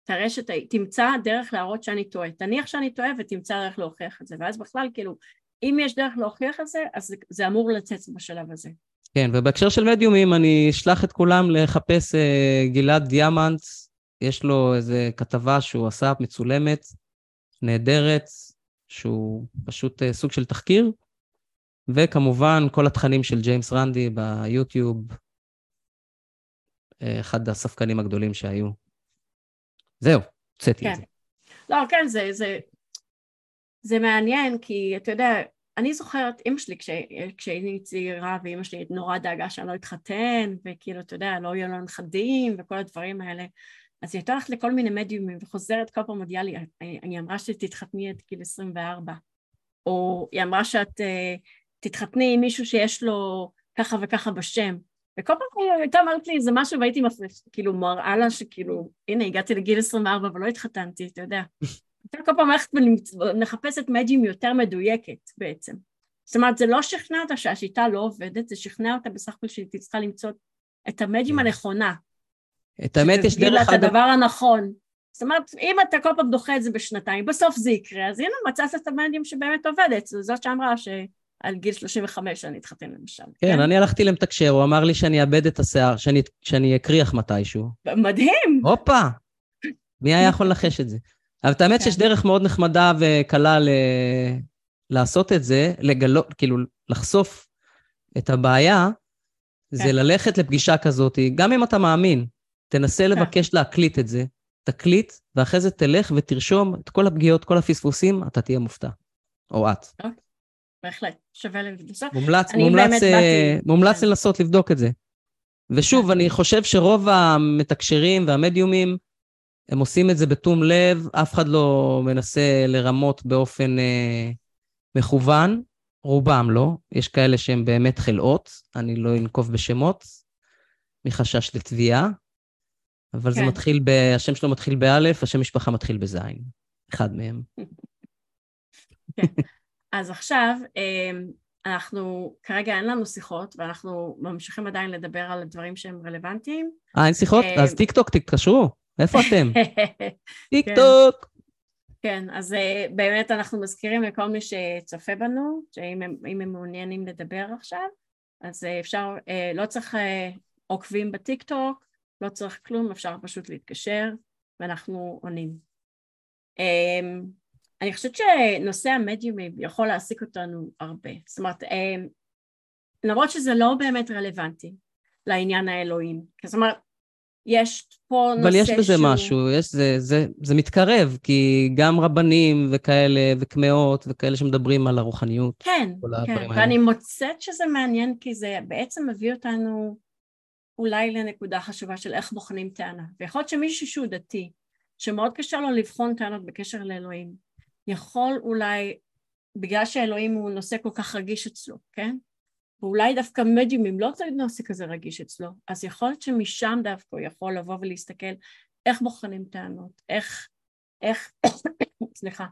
תראה שטעיתי, תמצא דרך להראות שאני טועה, תניח שאני טועה ותמצא דרך להוכיח את זה, ואז בכלל, כאילו, אם יש דרך להוכיח את זה, אז זה אמור לצאת בשלב הזה. כן, ובהקשר של מדיומים, אני אשלח את כולם לחפש uh, גלעד דיאמנט, יש לו איזה כתבה שהוא עשה, מצולמת, נהדרת, שהוא פשוט uh, סוג של תחקיר, וכמובן כל התכנים של ג'יימס רנדי ביוטיוב, uh, אחד הספקנים הגדולים שהיו. זהו, הוצאתי כן. את זה. לא, כן, זה, זה, זה מעניין, כי אתה יודע, אני זוכרת, אימא שלי כש, כשהייתי צעירה, ואימא שלי נורא דאגה שאני לא אתחתן, וכאילו, אתה יודע, לא יהיו לנו נכדים, וכל הדברים האלה. אז היא הייתה הולכת לכל מיני מדיומים וחוזרת כל פעם מודיעה לי, אני אמרה שתתחתני עד גיל 24, או היא אמרה שאת uh, תתחתני עם מישהו שיש לו ככה וככה בשם, וכל פעם היא הייתה אומרת לי איזה משהו והייתי מפריש, כאילו מראה לה שכאילו, הנה הגעתי לגיל 24 ולא התחתנתי, אתה יודע. הייתה כל פעם הולכת ומחפשת מדיום יותר מדויקת בעצם. זאת אומרת, זה לא שכנע אותה שהשיטה לא עובדת, זה שכנע אותה בסך הכל שהיא צריכה למצוא את המדיום כן. הנכונה, את האמת, יש דרך... שתביא לה את הדבר הנכון. זאת אומרת, אם אתה כל פעם דוחה את זה בשנתיים, בסוף זה יקרה, אז הנה מצאת את המדיום שבאמת עובדת, זאת שאמרה שעל גיל 35 אני אתחתן למשל. כן, כן, אני הלכתי למתקשר, הוא אמר לי שאני אאבד את השיער, שאני, שאני אקריח מתישהו. מדהים. הופה, מי היה יכול לנחש את זה? אבל את האמת כן. שיש דרך מאוד נחמדה וקלה ל... לעשות את זה, לגלות, כאילו, לחשוף את הבעיה, זה כן. ללכת לפגישה כזאת, גם אם אתה מאמין, תנסה כן. לבקש להקליט את זה, תקליט, ואחרי זה תלך ותרשום את כל הפגיעות, כל הפספוסים, אתה תהיה מופתע. או את. אוקיי, בהחלט, שווה לנסות. מומלץ, מומלץ, אה, מומלץ כן. לנסות לבדוק את זה. ושוב, כן. אני חושב שרוב המתקשרים והמדיומים, הם עושים את זה בתום לב, אף אחד לא מנסה לרמות באופן אה, מכוון, רובם לא. יש כאלה שהם באמת חלאות, אני לא אנקוב בשמות, מחשש לתביעה, אבל כן. זה מתחיל ב... השם שלו מתחיל באלף, השם משפחה מתחיל בזין. אחד מהם. כן. אז עכשיו, אמ, אנחנו, כרגע אין לנו שיחות, ואנחנו ממשיכים עדיין לדבר על הדברים שהם רלוונטיים. אה, אין שיחות? אמ, אז טיק טוק, תתקשרו. איפה אתם? טיק טוק. כן, אז אה, באמת אנחנו מזכירים לכל מי שצופה בנו, שאם הם, הם מעוניינים לדבר עכשיו, אז אה, אפשר, אה, לא צריך עוקבים בטיק טוק, לא צריך כלום, אפשר פשוט להתקשר, ואנחנו עונים. אמ, אני חושבת שנושא המדיומים יכול להעסיק אותנו הרבה. זאת אומרת, אמ, למרות שזה לא באמת רלוונטי לעניין האלוהים. זאת אומרת, יש פה נושא שהוא... אבל יש בזה שהוא... משהו, יש, זה, זה, זה מתקרב, כי גם רבנים וכאלה, וקמעות וכאלה שמדברים על הרוחניות. כן, כן, ואני מוצאת שזה מעניין, כי זה בעצם מביא אותנו אולי לנקודה חשובה של איך בוחנים טענה. ויכול להיות שמישהו שהוא דתי, שמאוד קשה לו לבחון טענות בקשר לאלוהים, יכול אולי, בגלל שאלוהים הוא נושא כל כך רגיש אצלו, כן? ואולי דווקא מדיומים לא תמיד נושא כזה רגיש אצלו, אז יכול להיות שמשם דווקא הוא יכול לבוא ולהסתכל איך בוחנים טענות, איך, איך, סליחה,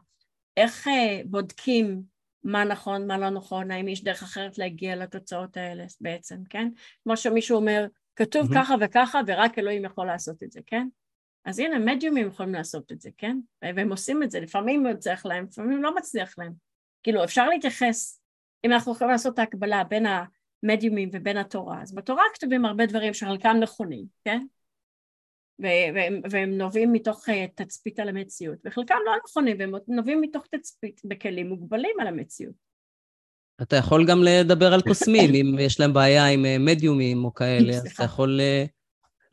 איך אה, בודקים מה נכון, מה לא נכון, האם יש דרך אחרת להגיע לתוצאות האלה בעצם, כן? כמו שמישהו אומר, כתוב. ככה וככה ורק אלוהים יכול לעשות את זה, כן? אז הנה, מדיומים יכולים לעשות את זה, כן? והם עושים את זה, לפעמים מצליח להם, לפעמים לא מצליח להם. כאילו, אפשר להתייחס, אם אנחנו יכולים לעשות את ההקבלה בין המדיומים ובין התורה, אז בתורה כתובים הרבה דברים שחלקם נכונים, כן? והם, והם נובעים מתוך אה, תצפית על המציאות, וחלקם לא נכונים, והם נובעים מתוך תצפית בכלים מוגבלים על המציאות. אתה יכול גם לדבר על קוסמים, אם יש להם בעיה עם אה, מדיומים או כאלה, אז אתה יכול אה,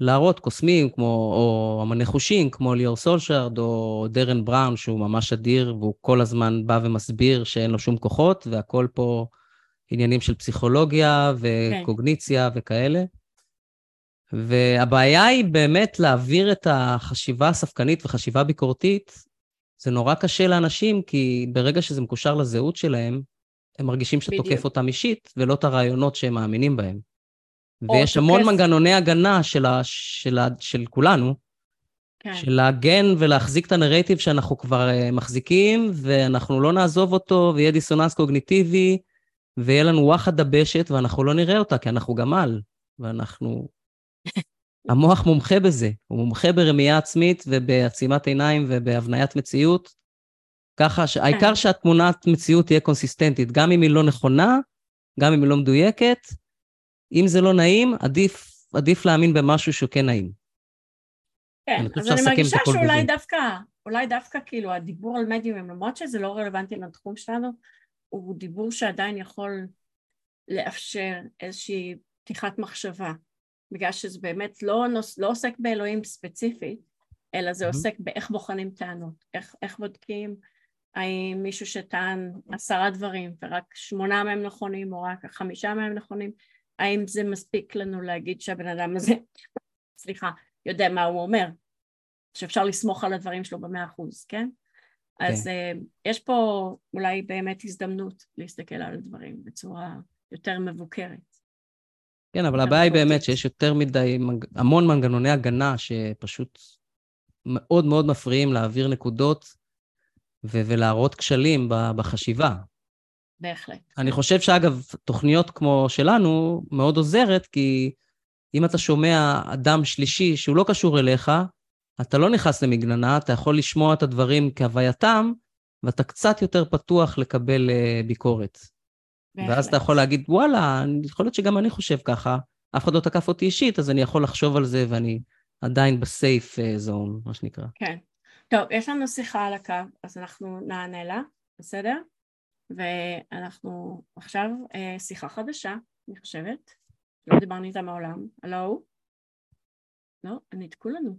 להראות קוסמים, כמו, או אמני חושים, כמו ליאור סולשארד, או דרן בראון, שהוא ממש אדיר, והוא כל הזמן בא ומסביר שאין לו שום כוחות, והכל פה עניינים של פסיכולוגיה וקוגניציה כן. וכאלה. והבעיה היא באמת להעביר את החשיבה הספקנית וחשיבה ביקורתית, זה נורא קשה לאנשים, כי ברגע שזה מקושר לזהות שלהם, הם מרגישים שאתה תוקף אותם אישית, ולא את הרעיונות שהם מאמינים בהם. ויש המון תוקף... מנגנוני הגנה של, ה, של, ה, של כולנו, כן. של להגן ולהחזיק את הנרטיב שאנחנו כבר uh, מחזיקים, ואנחנו לא נעזוב אותו, ויהיה דיסוננס קוגניטיבי, ויהיה לנו וואחד דבשת, ואנחנו לא נראה אותה, כי אנחנו גמל, ואנחנו... המוח מומחה בזה, הוא מומחה ברמייה עצמית ובעצימת עיניים ובהבניית מציאות, ככה שהעיקר כן. שהתמונת מציאות תהיה קונסיסטנטית, גם אם היא לא נכונה, גם אם היא לא מדויקת, אם זה לא נעים, עדיף, עדיף להאמין במשהו שהוא כן נעים. כן, אני אז אני מרגישה שאולי בזה. דווקא, אולי דווקא כאילו הדיבור על מדיומים, למרות שזה לא רלוונטי לתחום שלנו, הוא דיבור שעדיין יכול לאפשר איזושהי פתיחת מחשבה, בגלל שזה באמת לא, נוס, לא עוסק באלוהים ספציפית, אלא זה. עוסק באיך בוחנים טענות, איך, איך בודקים האם מישהו שטען עשרה דברים ורק שמונה מהם נכונים או רק חמישה מהם נכונים, האם זה מספיק לנו להגיד שהבן אדם הזה, סליחה, יודע מה הוא אומר, שאפשר לסמוך על הדברים שלו במאה אחוז, כן? Okay. אז uh, יש פה אולי באמת הזדמנות להסתכל על הדברים בצורה יותר מבוקרת. כן, אבל הבעיה היא באמת שיש יותר מדי, המון מנגנוני הגנה שפשוט מאוד מאוד מפריעים להעביר נקודות ו- ולהראות כשלים בחשיבה. בהחלט. אני חושב שאגב, תוכניות כמו שלנו מאוד עוזרת, כי אם אתה שומע אדם שלישי שהוא לא קשור אליך, אתה לא נכנס למגננה, אתה יכול לשמוע את הדברים כהווייתם, ואתה קצת יותר פתוח לקבל uh, ביקורת. בהחלט. ואז אתה יכול להגיד, וואלה, יכול להיות שגם אני חושב ככה, אף אחד לא תקף אותי אישית, אז אני יכול לחשוב על זה ואני עדיין בסייף זון, מה שנקרא. כן. טוב, יש לנו שיחה על הקו, אז אנחנו נענה לה, בסדר? ואנחנו עכשיו אה, שיחה חדשה, אני חושבת. לא דיברנו איתה מעולם. הלו? לא, ניתקו לנו.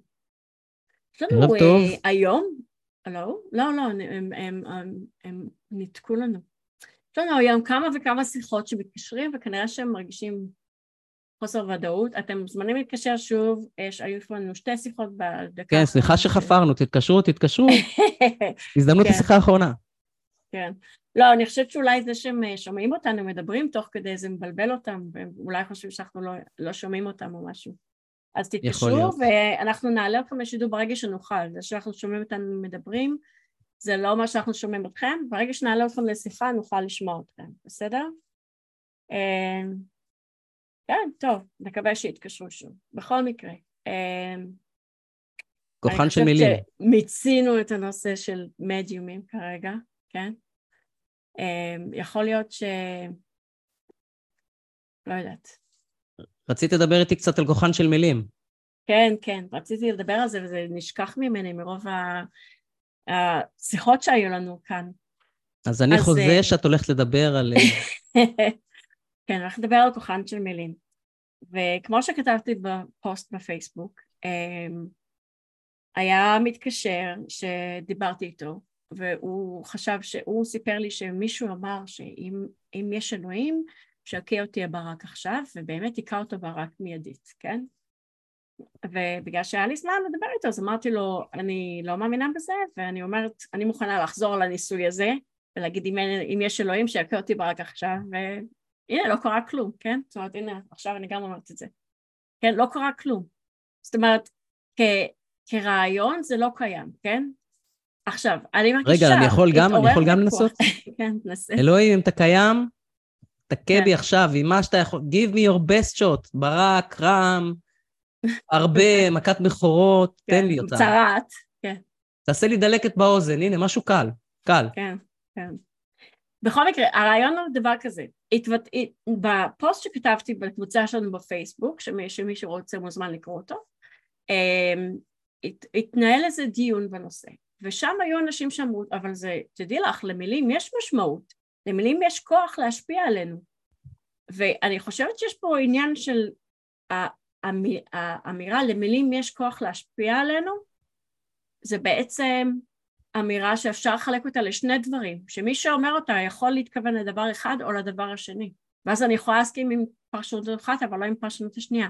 יש לנו uh, היום, לא, לא, לא, הם, הם, הם, הם ניתקו לנו. יש לנו היום כמה וכמה שיחות שמתקשרים וכנראה שהם מרגישים חוסר ודאות. אתם מוזמנים להתקשר שוב, יש, היו לנו שתי שיחות בדקה. כן, סליחה שחפרנו, תתקשרו, תתקשרו. הזדמנות לשיחה כן. האחרונה. כן. לא, אני חושבת שאולי זה שהם אה, שומעים אותנו, מדברים תוך כדי, זה מבלבל אותם, ואולי חושבים שאנחנו לא, לא שומעים אותם או משהו. אז תתקשרו, ואנחנו נעלה אתכם לשידור ברגע שנוכל. זה שאנחנו שומעים אותנו מדברים, זה לא מה שאנחנו שומעים אתכם. ברגע שנעלה אתכם לשיחה, נוכל לשמוע אתכם, בסדר? אה, כן, טוב, נקווה שיתקשרו שוב. בכל מקרה. אה, כוחן של מילים. אני חושבת שמיצינו את הנושא של מדיומים כרגע, כן? אמ, יכול להיות ש... לא יודעת. רצית לדבר איתי קצת על כוחן של מילים. כן, כן, רציתי לדבר על זה וזה נשכח ממני מרוב השיחות שהיו לנו כאן. אז אני אז... חוזה אה, שאת הולכת לדבר על... כן, אני הולכת לדבר על כוחן של מילים. וכמו שכתבתי בפוסט בפייסבוק, אמ, היה מתקשר שדיברתי איתו, והוא חשב שהוא סיפר לי שמישהו אמר שאם יש אלוהים שיכה אותי הברק עכשיו ובאמת היכה אותו ברק מיידית, כן? ובגלל שהיה לי זמן לדבר איתו אז אמרתי לו אני לא מאמינה בזה ואני אומרת אני מוכנה לחזור על הניסוי הזה ולהגיד אם, אם יש אלוהים שיכה אותי ברק עכשיו והנה לא קרה כלום, כן? זאת אומרת הנה עכשיו אני גם אומרת את זה כן? לא קרה כלום זאת אומרת כ, כרעיון זה לא קיים, כן? עכשיו, אני מרגישה... רגע, אני יכול גם, אני יכול גם לנסות? כן, תנסה. אלוהים, אם אתה קיים, תכה בי כן. עכשיו עם מה שאתה יכול, give me your best shot, ברק, רם, הרבה, מכת בכורות, תן כן, לי אותה. צרעת, כן. תעשה לי דלקת באוזן, הנה, משהו קל, קל. כן, כן. בכל מקרה, הרעיון הוא דבר כזה, התוות... בפוסט שכתבתי בקבוצה שלנו בפייסבוק, שמי, שמי שרוצה מוזמן לקרוא אותו, אמ, התנהל איזה דיון בנושא. ושם היו אנשים שאמרו, אבל זה, תדעי לך, למילים יש משמעות, למילים יש כוח להשפיע עלינו. ואני חושבת שיש פה עניין של האמירה למילים יש כוח להשפיע עלינו, זה בעצם אמירה שאפשר לחלק אותה לשני דברים, שמי שאומר אותה יכול להתכוון לדבר אחד או לדבר השני. ואז אני יכולה להסכים עם פרשנות אחת אבל לא עם פרשנות השנייה.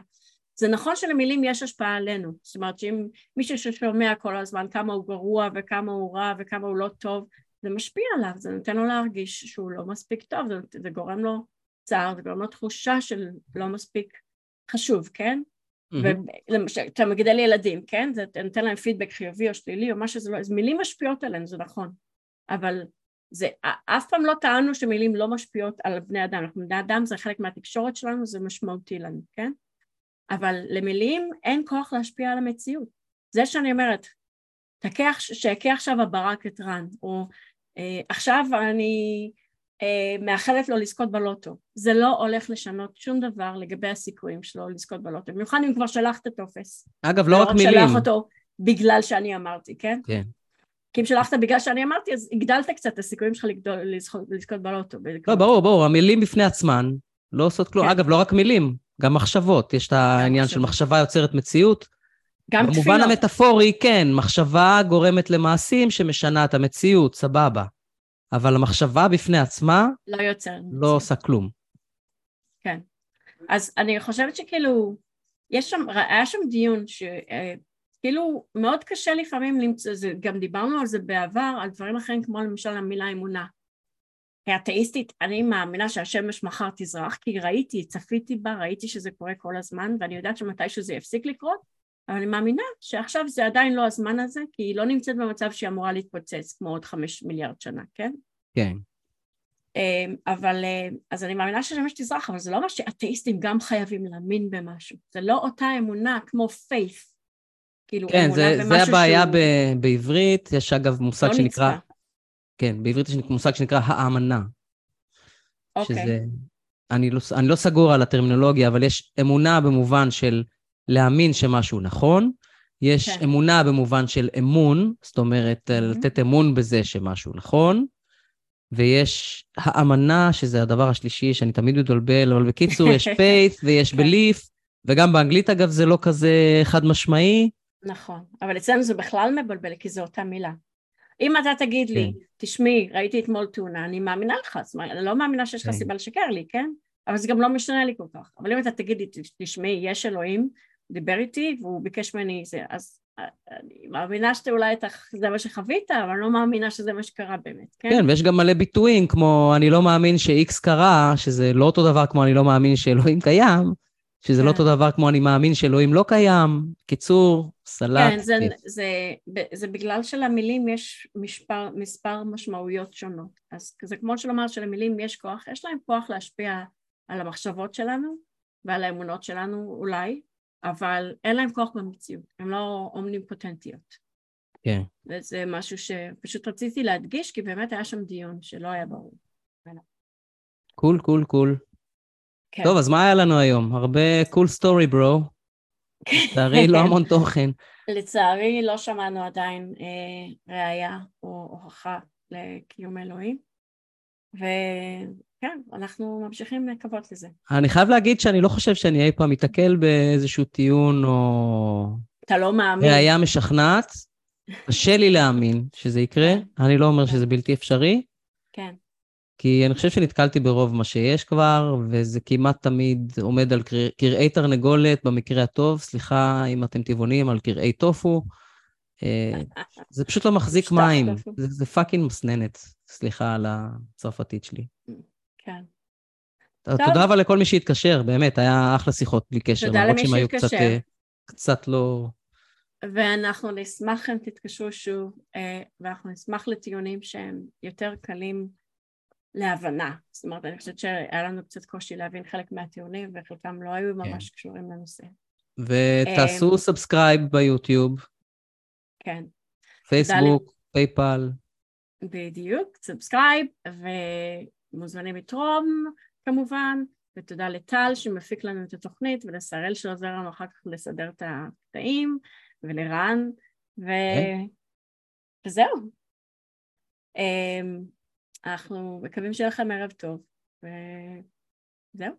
זה נכון שלמילים יש השפעה עלינו, זאת אומרת שאם מישהו ששומע כל הזמן כמה הוא גרוע וכמה הוא רע וכמה הוא לא טוב, זה משפיע עליו, זה נותן לו להרגיש שהוא לא מספיק טוב, זה, זה גורם לו צער, זה גורם לו תחושה של לא מספיק חשוב, כן? ולמשל, אתה מגדל ילדים, כן? זה נותן להם פידבק חיובי או שלילי או מה שזה לא, אז מילים משפיעות עלינו, זה נכון, אבל זה, אף פעם לא טענו שמילים לא משפיעות על בני אדם, אנחנו בני אדם זה חלק מהתקשורת שלנו, זה משמעותי לנו, כן? אבל למילים אין כוח להשפיע על המציאות. זה שאני אומרת, שיכה עכשיו הברק את רן, או אה, עכשיו אני מאחלת לו לזכות בלוטו. זה לא הולך לשנות שום דבר לגבי הסיכויים שלו לזכות בלוטו. במיוחד אם כבר שלח את הטופס. אגב, לא רק מילים. שלח אותו בגלל שאני אמרתי, כן? כן. כי אם שלחת בגלל שאני אמרתי, אז הגדלת קצת את הסיכויים שלך לזכות בלוטו. לא, ברור, ברור, המילים בפני עצמן לא עושות כלום. כן. אגב, לא רק מילים, גם מחשבות, יש את העניין של מחשבה יוצרת מציאות. גם תפילות. במובן המטאפורי, כן, מחשבה גורמת למעשים שמשנה את המציאות, סבבה. אבל המחשבה בפני עצמה... לא יוצרת. לא עושה כלום. כן. אז אני חושבת שכאילו, יש שם, היה שם דיון שכאילו אה, מאוד קשה לפעמים למצוא, גם דיברנו על זה בעבר, על דברים אחרים כמו למשל המילה אמונה. כאתאיסטית אני מאמינה שהשמש מחר תזרח כי ראיתי, צפיתי בה, ראיתי שזה קורה כל הזמן ואני יודעת שמתי שזה יפסיק לקרות אבל אני מאמינה שעכשיו זה עדיין לא הזמן הזה כי היא לא נמצאת במצב שהיא אמורה להתפוצץ כמו עוד חמש מיליארד שנה, כן? כן. אמ, אבל אה, אז אני מאמינה שהשמש תזרח אבל זה לא מה שאתאיסטים גם חייבים להאמין במשהו זה לא אותה אמונה כמו פייף כאילו כן, זה, זה הבעיה שהוא... ב- בעברית, יש אגב מושג לא שנקרא... נצפה. כן, בעברית יש מושג שנקרא האמנה. אוקיי. שזה... אני לא, אני לא סגור על הטרמינולוגיה, אבל יש אמונה במובן של להאמין שמשהו נכון, יש כן. אמונה במובן של אמון, זאת אומרת, mm-hmm. לתת אמון בזה שמשהו נכון, ויש האמנה, שזה הדבר השלישי שאני תמיד מתבלבל, אבל בקיצור, יש faith ויש כן. belief, וגם באנגלית, אגב, זה לא כזה חד משמעי. נכון, אבל אצלנו זה בכלל מבלבל, כי זו אותה מילה. אם אתה תגיד לי, כן. תשמעי, ראיתי אתמול טונה, אני מאמינה לך, זאת אומרת, אני לא מאמינה שיש לך כן. סיבה לשקר לי, כן? אבל זה גם לא משנה לי כל כך. אבל אם אתה תגיד לי, תשמעי, יש אלוהים, דיבר איתי והוא ביקש ממני זה, אז אה, אני מאמינה שאולי זה מה שחווית, אבל אני לא מאמינה שזה מה שקרה באמת, כן? כן, ויש גם מלא ביטויים, כמו אני לא מאמין ש-X קרה, שזה לא אותו דבר כמו אני לא מאמין שאלוהים קיים, שזה לא כן. לא אותו דבר כמו אני מאמין שאלוהים לא קיים. קיצור, סלט. כן, זה, זה, זה, זה בגלל שלמילים יש מספר, מספר משמעויות שונות. אז זה כמו שלומר שלמילים יש כוח, יש להם כוח להשפיע על המחשבות שלנו ועל האמונות שלנו אולי, אבל אין להם כוח במציאות, הן לא אומניפוטנטיות. כן. וזה משהו שפשוט רציתי להדגיש, כי באמת היה שם דיון שלא היה ברור. cool, cool, cool. כן. טוב, אז מה היה לנו היום? הרבה cool story, bro. לצערי, לא המון תוכן. לצערי, לא שמענו עדיין אה, ראייה או הוכחה לקיום אלוהים. וכן, אנחנו ממשיכים לקוות לזה. אני חייב להגיד שאני לא חושב שאני אי פעם אתקל באיזשהו טיעון או... אתה לא מאמין. ראייה משכנעת. קשה לי להאמין שזה יקרה, כן. אני לא אומר שזה בלתי אפשרי. כן. כי אני חושב שנתקלתי ברוב מה שיש כבר, וזה כמעט תמיד עומד על כרעי תרנגולת במקרה הטוב, סליחה אם אתם טבעונים, על כרעי טופו. אה, זה פשוט לא מחזיק מים, זה, זה fucking מסננת, סליחה על הצרפתית שלי. כן. תודה אבל לכל מי שהתקשר, באמת, היה אחלה שיחות בלי קשר, למרות שהם היו קצת, אה, קצת לא... ואנחנו נשמח אם תתקשרו שוב, אה, ואנחנו נשמח לטיעונים שהם יותר קלים להבנה. זאת אומרת, אני חושבת שהיה לנו קצת קושי להבין חלק מהטיעונים, וחלקם לא היו כן. ממש קשורים לנושא. ותעשו subscribe אמ, ביוטיוב. כן. פייסבוק, פייפל. בדיוק, subscribe, ומוזמנים לתרום כמובן, ותודה לטל שמפיק לנו את התוכנית, ולשראל שעוזר לנו אחר כך לסדר את הקטעים, ולרן, ו... כן. וזהו. אמ, אנחנו מקווים שיהיה לכם ערב טוב, וזהו.